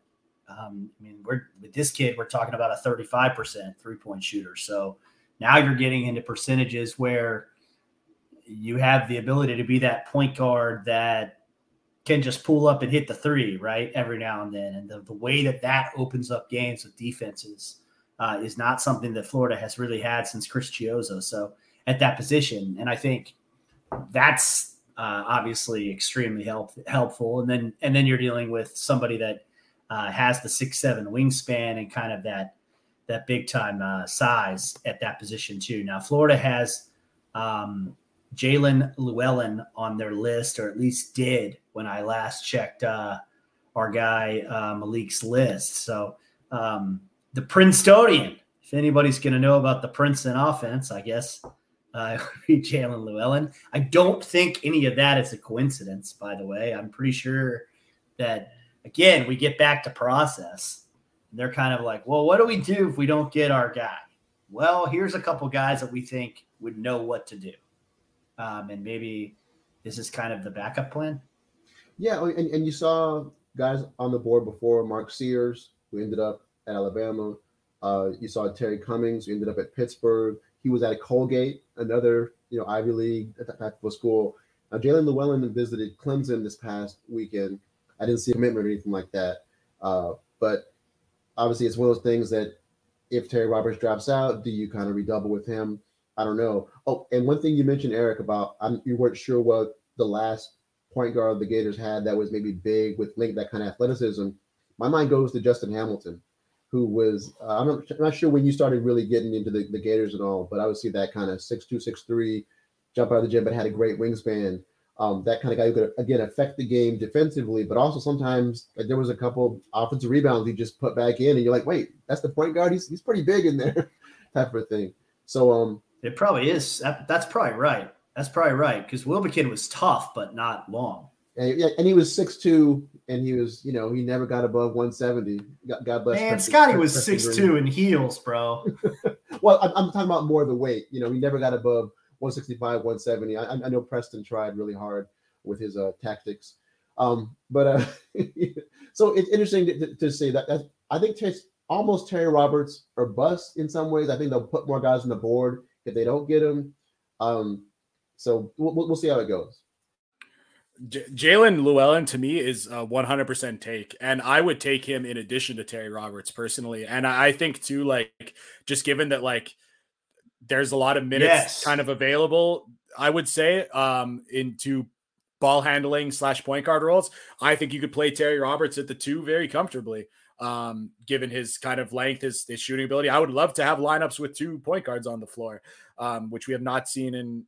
Speaker 1: um, I mean, we're with this kid, we're talking about a 35% three point shooter. So now you're getting into percentages where you have the ability to be that point guard that can just pull up and hit the three, right? Every now and then. And the, the way that that opens up games with defenses uh, is not something that Florida has really had since Chris Chiozza. So at that position. And I think that's uh, obviously extremely help, helpful. And then and then you're dealing with somebody that uh, has the six seven wingspan and kind of that that big time uh, size at that position too. Now Florida has um, Jaelin Llewellyn on their list, or at least did when I last checked uh, our guy uh, Malik's list. So um, the Princetonian, if anybody's going to know about the Princeton offense, I guess uh, Jaelin Llewellyn. I don't think any of that is a coincidence, by the way. I'm pretty sure that, again, we get back to process. They're kind of like, well, what do we do if we don't get our guy? Well, here's a couple guys that we think would know what to do. Um, and maybe this is kind of the backup plan.
Speaker 2: Yeah. Oh, and, and you saw guys on the board before Mark Sears, who ended up at Alabama. Uh, you saw Terry Cummings, who ended up at Pittsburgh. He was at Colgate, another you know Ivy League of school. Now, Jaelin Llewellyn visited Clemson this past weekend. I didn't see a commitment or anything like that, uh, but obviously it's one of those things that if Terry Roberts drops out, do you kind of redouble with him? I don't know. Oh, and one thing you mentioned, Eric, about I'm, you weren't sure what the last point guard the Gators had that was maybe big with link that kind of athleticism. My mind goes to Justin Hamilton who was uh, I'm, not, I'm, not, sure when you started really getting into the, the Gators and all, but I would see that kind of six two six three, jump out of the gym, but had a great wingspan. Um, that kind of guy who could again affect the game defensively, but also sometimes like there was a couple offensive rebounds he just put back in, and you're like, wait, that's the point guard. He's he's pretty big in there, type of thing. So um,
Speaker 1: it probably is. That, that's probably right. That's probably right because Wilbekin was tough, but not long.
Speaker 2: And, yeah, and he was six two, and he was, you know, he never got above 170. God, God bless.
Speaker 1: Man, Scottie was six two in heels, bro.
Speaker 2: well, I'm, I'm, talking about more of the weight. You know, he never got above 165, 170. I, I know Preston tried really hard with his uh, tactics. Um, but uh, so it's interesting to, to, to say that, that I think it's almost Terry Roberts or bust in some ways. I think they'll put more guys on the board if they don't get him. Um, so we'll, we'll see how it goes.
Speaker 3: J- Jaelin Llewellyn to me is a 100% take, and I would take him in addition to Terry Roberts personally. And I think too, like just given that like there's a lot of minutes yes. kind of available, I would say um into ball handling slash point guard roles. I think you could play Terry Roberts at the two very comfortably. Um, given his kind of length, his, his shooting ability, I would love to have lineups with two point guards on the floor, um, which we have not seen in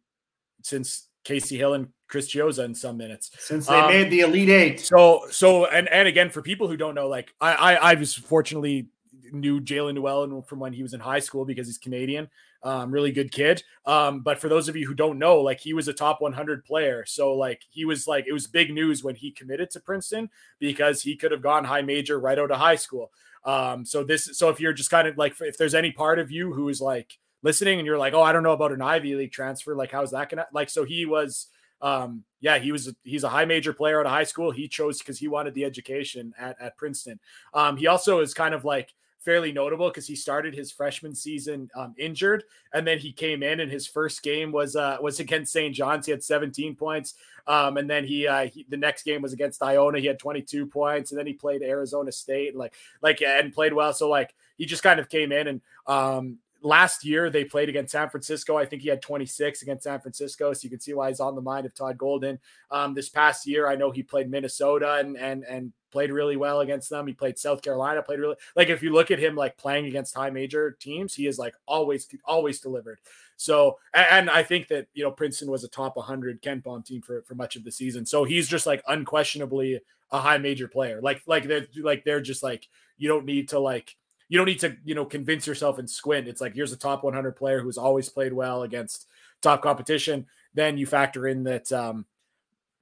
Speaker 3: since Kasey Hill and Chris Chiozza in some minutes
Speaker 1: since they um, made the Elite Eight.
Speaker 3: So, so, and and again, for people who don't know, like I, I, I was fortunately knew Jaelin Llewellyn from when he was in high school because he's Canadian. Um, really good kid. Um, but for those of you who don't know, like he was a top 100 player. So like he was like it was big news when he committed to Princeton because he could have gone high major right out of high school. Um, so this, so if you're just kind of like if there's any part of you who is like listening and you're like, oh, I don't know about an Ivy League transfer. Like, how's that gonna like? So he was, um, yeah, he was he's a high major player out of high school. He chose because he wanted the education at at Princeton. Um, he also is kind of like fairly notable because he started his freshman season um, injured, and then he came in, and his first game was uh, was against St. John's. He had 17 points, um, and then he, uh, he, the next game was against Iona. He had 22 points, and then he played Arizona State, and like like and played well. So like he just kind of came in and um, last year they played against San Francisco. I think he had 26 against San Francisco, so you can see why he's on the mind of Todd Golden. Um, this past year, I know he played Minnesota and and and played really well against them. He played South Carolina, played really like if you look at him like playing against high major teams, he is like always always delivered. So and, and I think that you know Princeton was a top 100 KenPom team for for much of the season. So he's just like unquestionably a high major player. Like like they're like they're just like you don't need to like you don't need to you know convince yourself and squint. It's like here's a top 100 player who's always played well against top competition. Then you factor in that um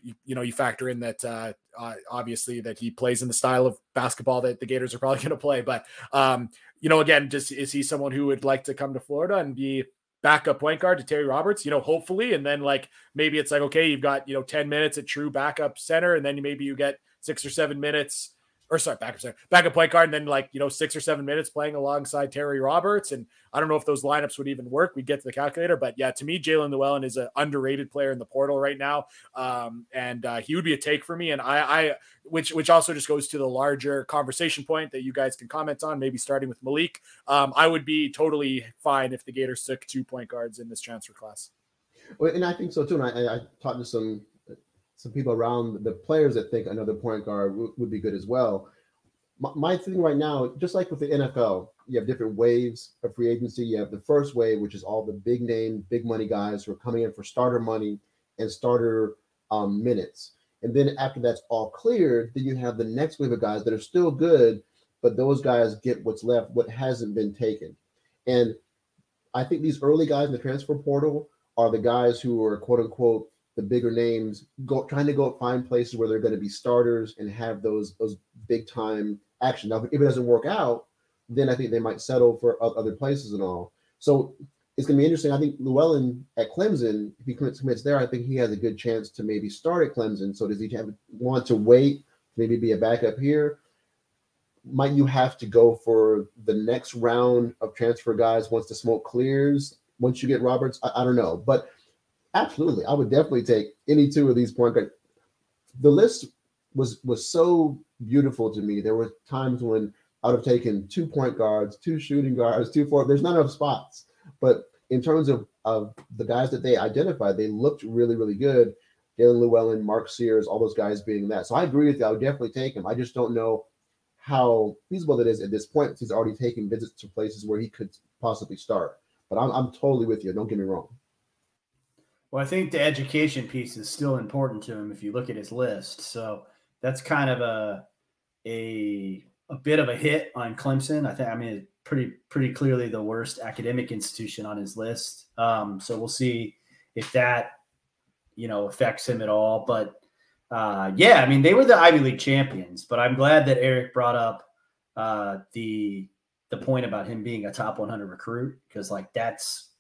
Speaker 3: you, you know you factor in that uh, obviously that he plays in the style of basketball that the gators are probably going to play. But um you know again just is he someone who would like to come to florida and be backup point guard to terry roberts? You know hopefully. And then like maybe it's like okay you've got you know 10 minutes at true backup center and then maybe you get six or seven minutes or sorry, backup center, backup point guard, and then like you know six or seven minutes playing alongside Terry Roberts. And I don't know if those lineups would even work. We'd get to the calculator, but yeah, to me, Jaelin Llewellyn is an underrated player in the portal right now, um, and uh, he would be a take for me. And I, I, which which also just goes to the larger conversation point that you guys can comment on, maybe starting with Malik. Um, I would be totally fine if the Gators took two point guards in this transfer class.
Speaker 2: Well, and I think so too. And I, I talked to some some people around the players that think another point guard w- would be good as well. My, my, thing right now, just like with the NFL, you have different waves of free agency. You have the first wave, which is all the big name, big money guys who are coming in for starter money and starter um, minutes. And then after that's all cleared, then you have the next wave of guys that are still good, but those guys get what's left, what hasn't been taken. And I think these early guys in the transfer portal are the guys who are quote unquote the bigger names, go trying to go find places where they're going to be starters and have those those big time action. Now, if it doesn't work out, then I think they might settle for other places and all. So it's going to be interesting. I think Llewellyn at Clemson, if he commits, there, I think he has a good chance to maybe start at Clemson. So does he have want to wait, maybe be a backup here? Might you have to go for the next round of transfer guys once the smoke clears? Once you get Roberts, I, I don't know, but Absolutely, I would definitely take any two of these point guards. The list was was so beautiful to me. There were times when I would have taken two point guards, two shooting guards, two four. There's not enough spots, but in terms of of the guys that they identified, they looked really really good. Jaelin Llewellyn, Mark Sears, all those guys being that. So I agree with you. I would definitely take him. I just don't know how feasible that is at this point. He's already taken visits to places where he could possibly start. But I'm, I'm totally with you. Don't get me wrong.
Speaker 1: Well, I think the education piece is still important to him if you look at his list. So that's kind of a a a bit of a hit on Clemson. I think I mean pretty pretty clearly the worst academic institution on his list. Um, so we'll see if that you know affects him at all. But uh, yeah, I mean they were the Ivy League champions. But I'm glad that Eric brought up uh, the the point about him being a top 100 recruit because like that's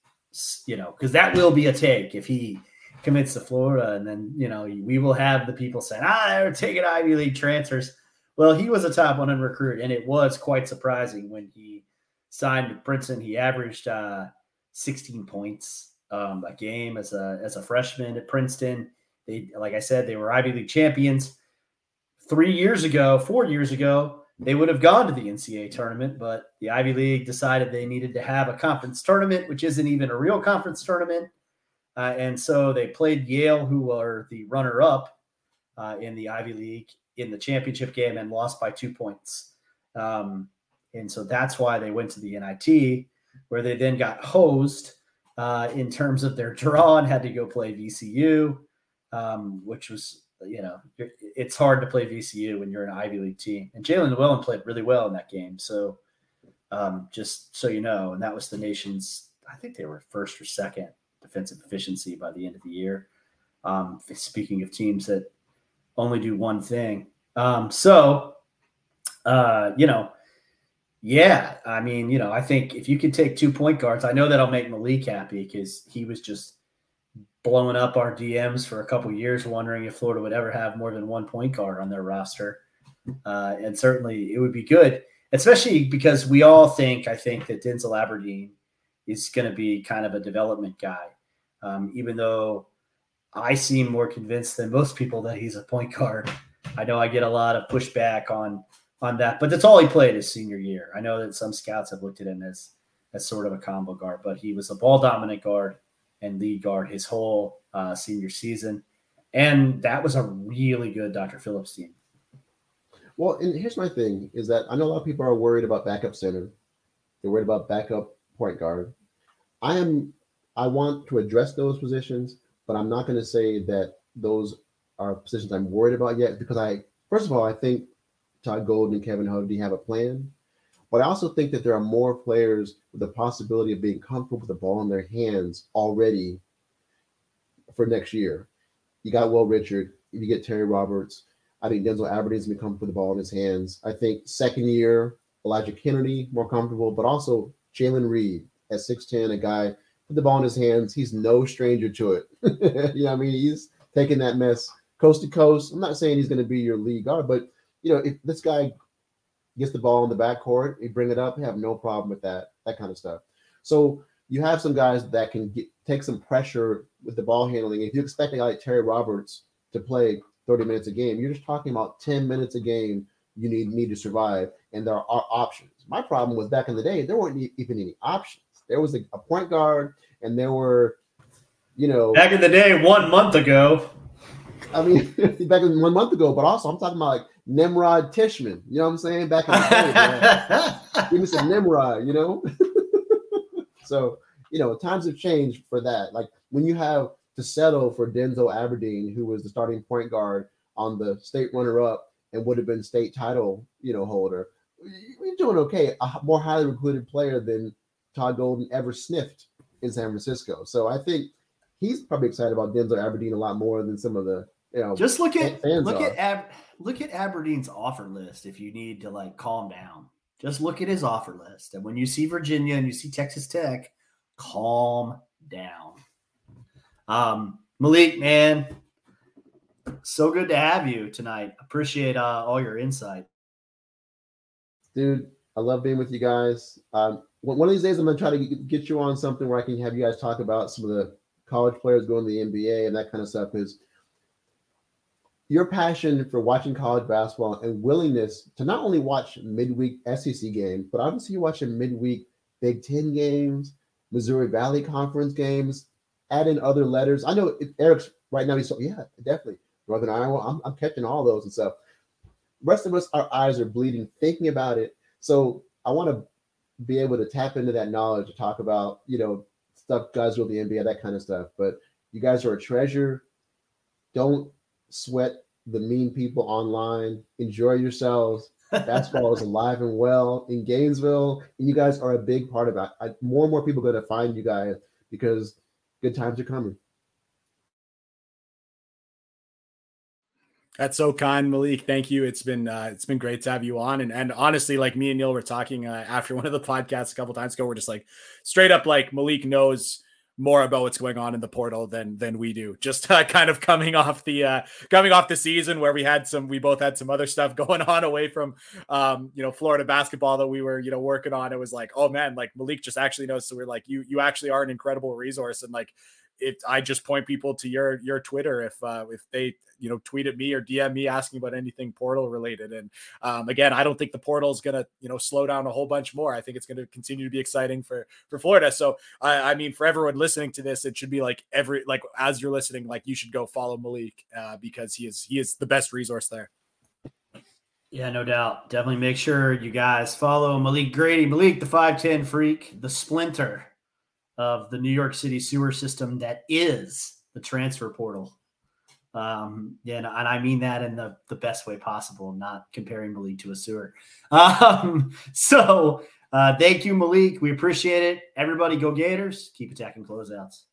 Speaker 1: you know, because that will be a take if he commits to Florida, and then you know we will have the people saying, "Ah, they're taking Ivy League transfers." Well, he was a top 100 recruit, and it was quite surprising when he signed with Princeton. He averaged uh, 16 points um, a game as a as a freshman at Princeton. They, like I said, they were Ivy League champions three years ago, four years ago they would have gone to the NCAA tournament, but the Ivy League decided they needed to have a conference tournament, which isn't even a real conference tournament. Uh, and so they played Yale, who are the runner up uh, in the Ivy League in the championship game and lost by two points. Um, and so that's why they went to the NIT, where they then got hosed uh, in terms of their draw and had to go play VCU, um, which was you know, it's hard to play VCU when you're an Ivy League team. And Jaelin Llewellyn played really well in that game. So um, just so you know, and that was the nation's, I think they were first or second defensive efficiency by the end of the year. Um, speaking of teams that only do one thing. Um, so, uh, you know, Yeah, I mean, you know, I think if you could take two point guards, I know that'll make Malik happy because he was just blowing up our DMs for a couple years, wondering if Florida would ever have more than one point guard on their roster. Uh, and certainly, it would be good, especially because we all think, I think that Denzel Aberdeen is going to be kind of a development guy, um, even though I seem more convinced than most people that he's a point guard. I know I get a lot of pushback on on that, but that's all he played his senior year. I know that some scouts have looked at him as as sort of a combo guard, but he was a ball dominant guard and lead guard his whole uh, senior season, and that was a really good Dr. Phillips team.
Speaker 2: Well, and here's my thing: is that I know a lot of people are worried about backup center. They're worried about backup point guard. I am. I want to address those positions, but I'm not going to say that those are positions I'm worried about yet because I, first of all, I think Todd Golden and Kevin Hovde have a plan. But I also think that there are more players with the possibility of being comfortable with the ball in their hands already for next year. You got Will Richard, if you get Terry Roberts. I think Denzel Aberdeen's gonna be comfortable with the ball in his hands. I think second year, Elijah Kennedy, more comfortable, but also Jalen Reed at 6'10, a guy put the ball in his hands. He's no stranger to it. you know, I mean, he's taking that mess coast to coast. I'm not saying he's going to be your lead guard, but you know, if this guy gets the ball in the backcourt, he bring it up, have no problem with that, that kind of stuff. So you have some guys that can get, take some pressure with the ball handling. If you expect a guy like Terry Roberts to play 30 minutes a game, you're just talking about 10 minutes a game you need need to survive, and there are options. My problem was back in the day, there weren't even any options. There was a, a point guard, and there were, you know,
Speaker 1: back in the day, one month ago.
Speaker 2: I mean, back in one month ago, but also I'm talking about like Nimrod Tishman. You know what I'm saying? Back in the day, give me some Nimrod. You know. so you know, times have changed for that. Like when you have to settle for Denzel Aberdeen, who was the starting point guard on the state runner-up and would have been state title, you know, holder. You're doing okay. A more highly recruited player than Todd Golden ever sniffed in San Francisco. So I think he's probably excited about Denzel Aberdeen a lot more than some of the you know.
Speaker 1: Just look at look are. at Ab, look at Aberdeen's offer list if you need to like calm down. Just look at his offer list, and when you see Virginia and you see Texas Tech, calm down. Um, Malik, man, so good to have you tonight. Appreciate uh, all your insight,
Speaker 2: dude. I love being with you guys. Um, one of these days, I'm gonna try to get you on something where I can have you guys talk about some of the college players going to the NBA and that kind of stuff. Because your passion for watching college basketball and willingness to not only watch midweek SEC games, but obviously you watching midweek Big Ten games, Missouri Valley Conference games, add in other letters. I know Eric's right now. He's so yeah, definitely Northern Iowa. I'm, I'm catching all those and stuff. Rest of us, our eyes are bleeding thinking about it. So I want to be able to tap into that knowledge to talk about you know stuff guys with the NBA, that kind of stuff. But you guys are a treasure. Don't sweat the mean people online. Enjoy yourselves. Basketball is alive and well in Gainesville, and you guys are a big part of it. I, more and more people are going to find you guys because good times are coming.
Speaker 3: That's so kind, Malik. Thank you. It's been uh, it's been great to have you on. And and honestly, like me and Neil were talking uh, after one of the podcasts a couple times ago, we're just like straight up like Malik knows more about what's going on in the portal than than we do. Just uh, kind of coming off the uh, coming off the season where we had some we both had some other stuff going on away from um, you know Florida basketball that we were you know working on. It was like oh man, like Malik just actually knows. So we're like you you actually are an incredible resource and like it I just point people to your your Twitter if uh, if they you know tweet at me or DM me asking about anything portal related. And um, again, I don't think the portal is going to you know slow down a whole bunch more. I think it's going to continue to be exciting for for Florida. So I, I mean, for everyone listening to this, it should be like every like as you're listening, like you should go follow Malik uh, because he is he is the best resource there.
Speaker 1: Yeah, no doubt. Definitely make sure you guys follow Malik Grady. Malik, the 5'10 freak, the splinter of the New York City sewer system that is the transfer portal. Um, and, and I mean that in the, the best way possible, not comparing Malik to a sewer. Um, so uh, thank you, Malik. We appreciate it. Everybody go Gators. Keep attacking closeouts.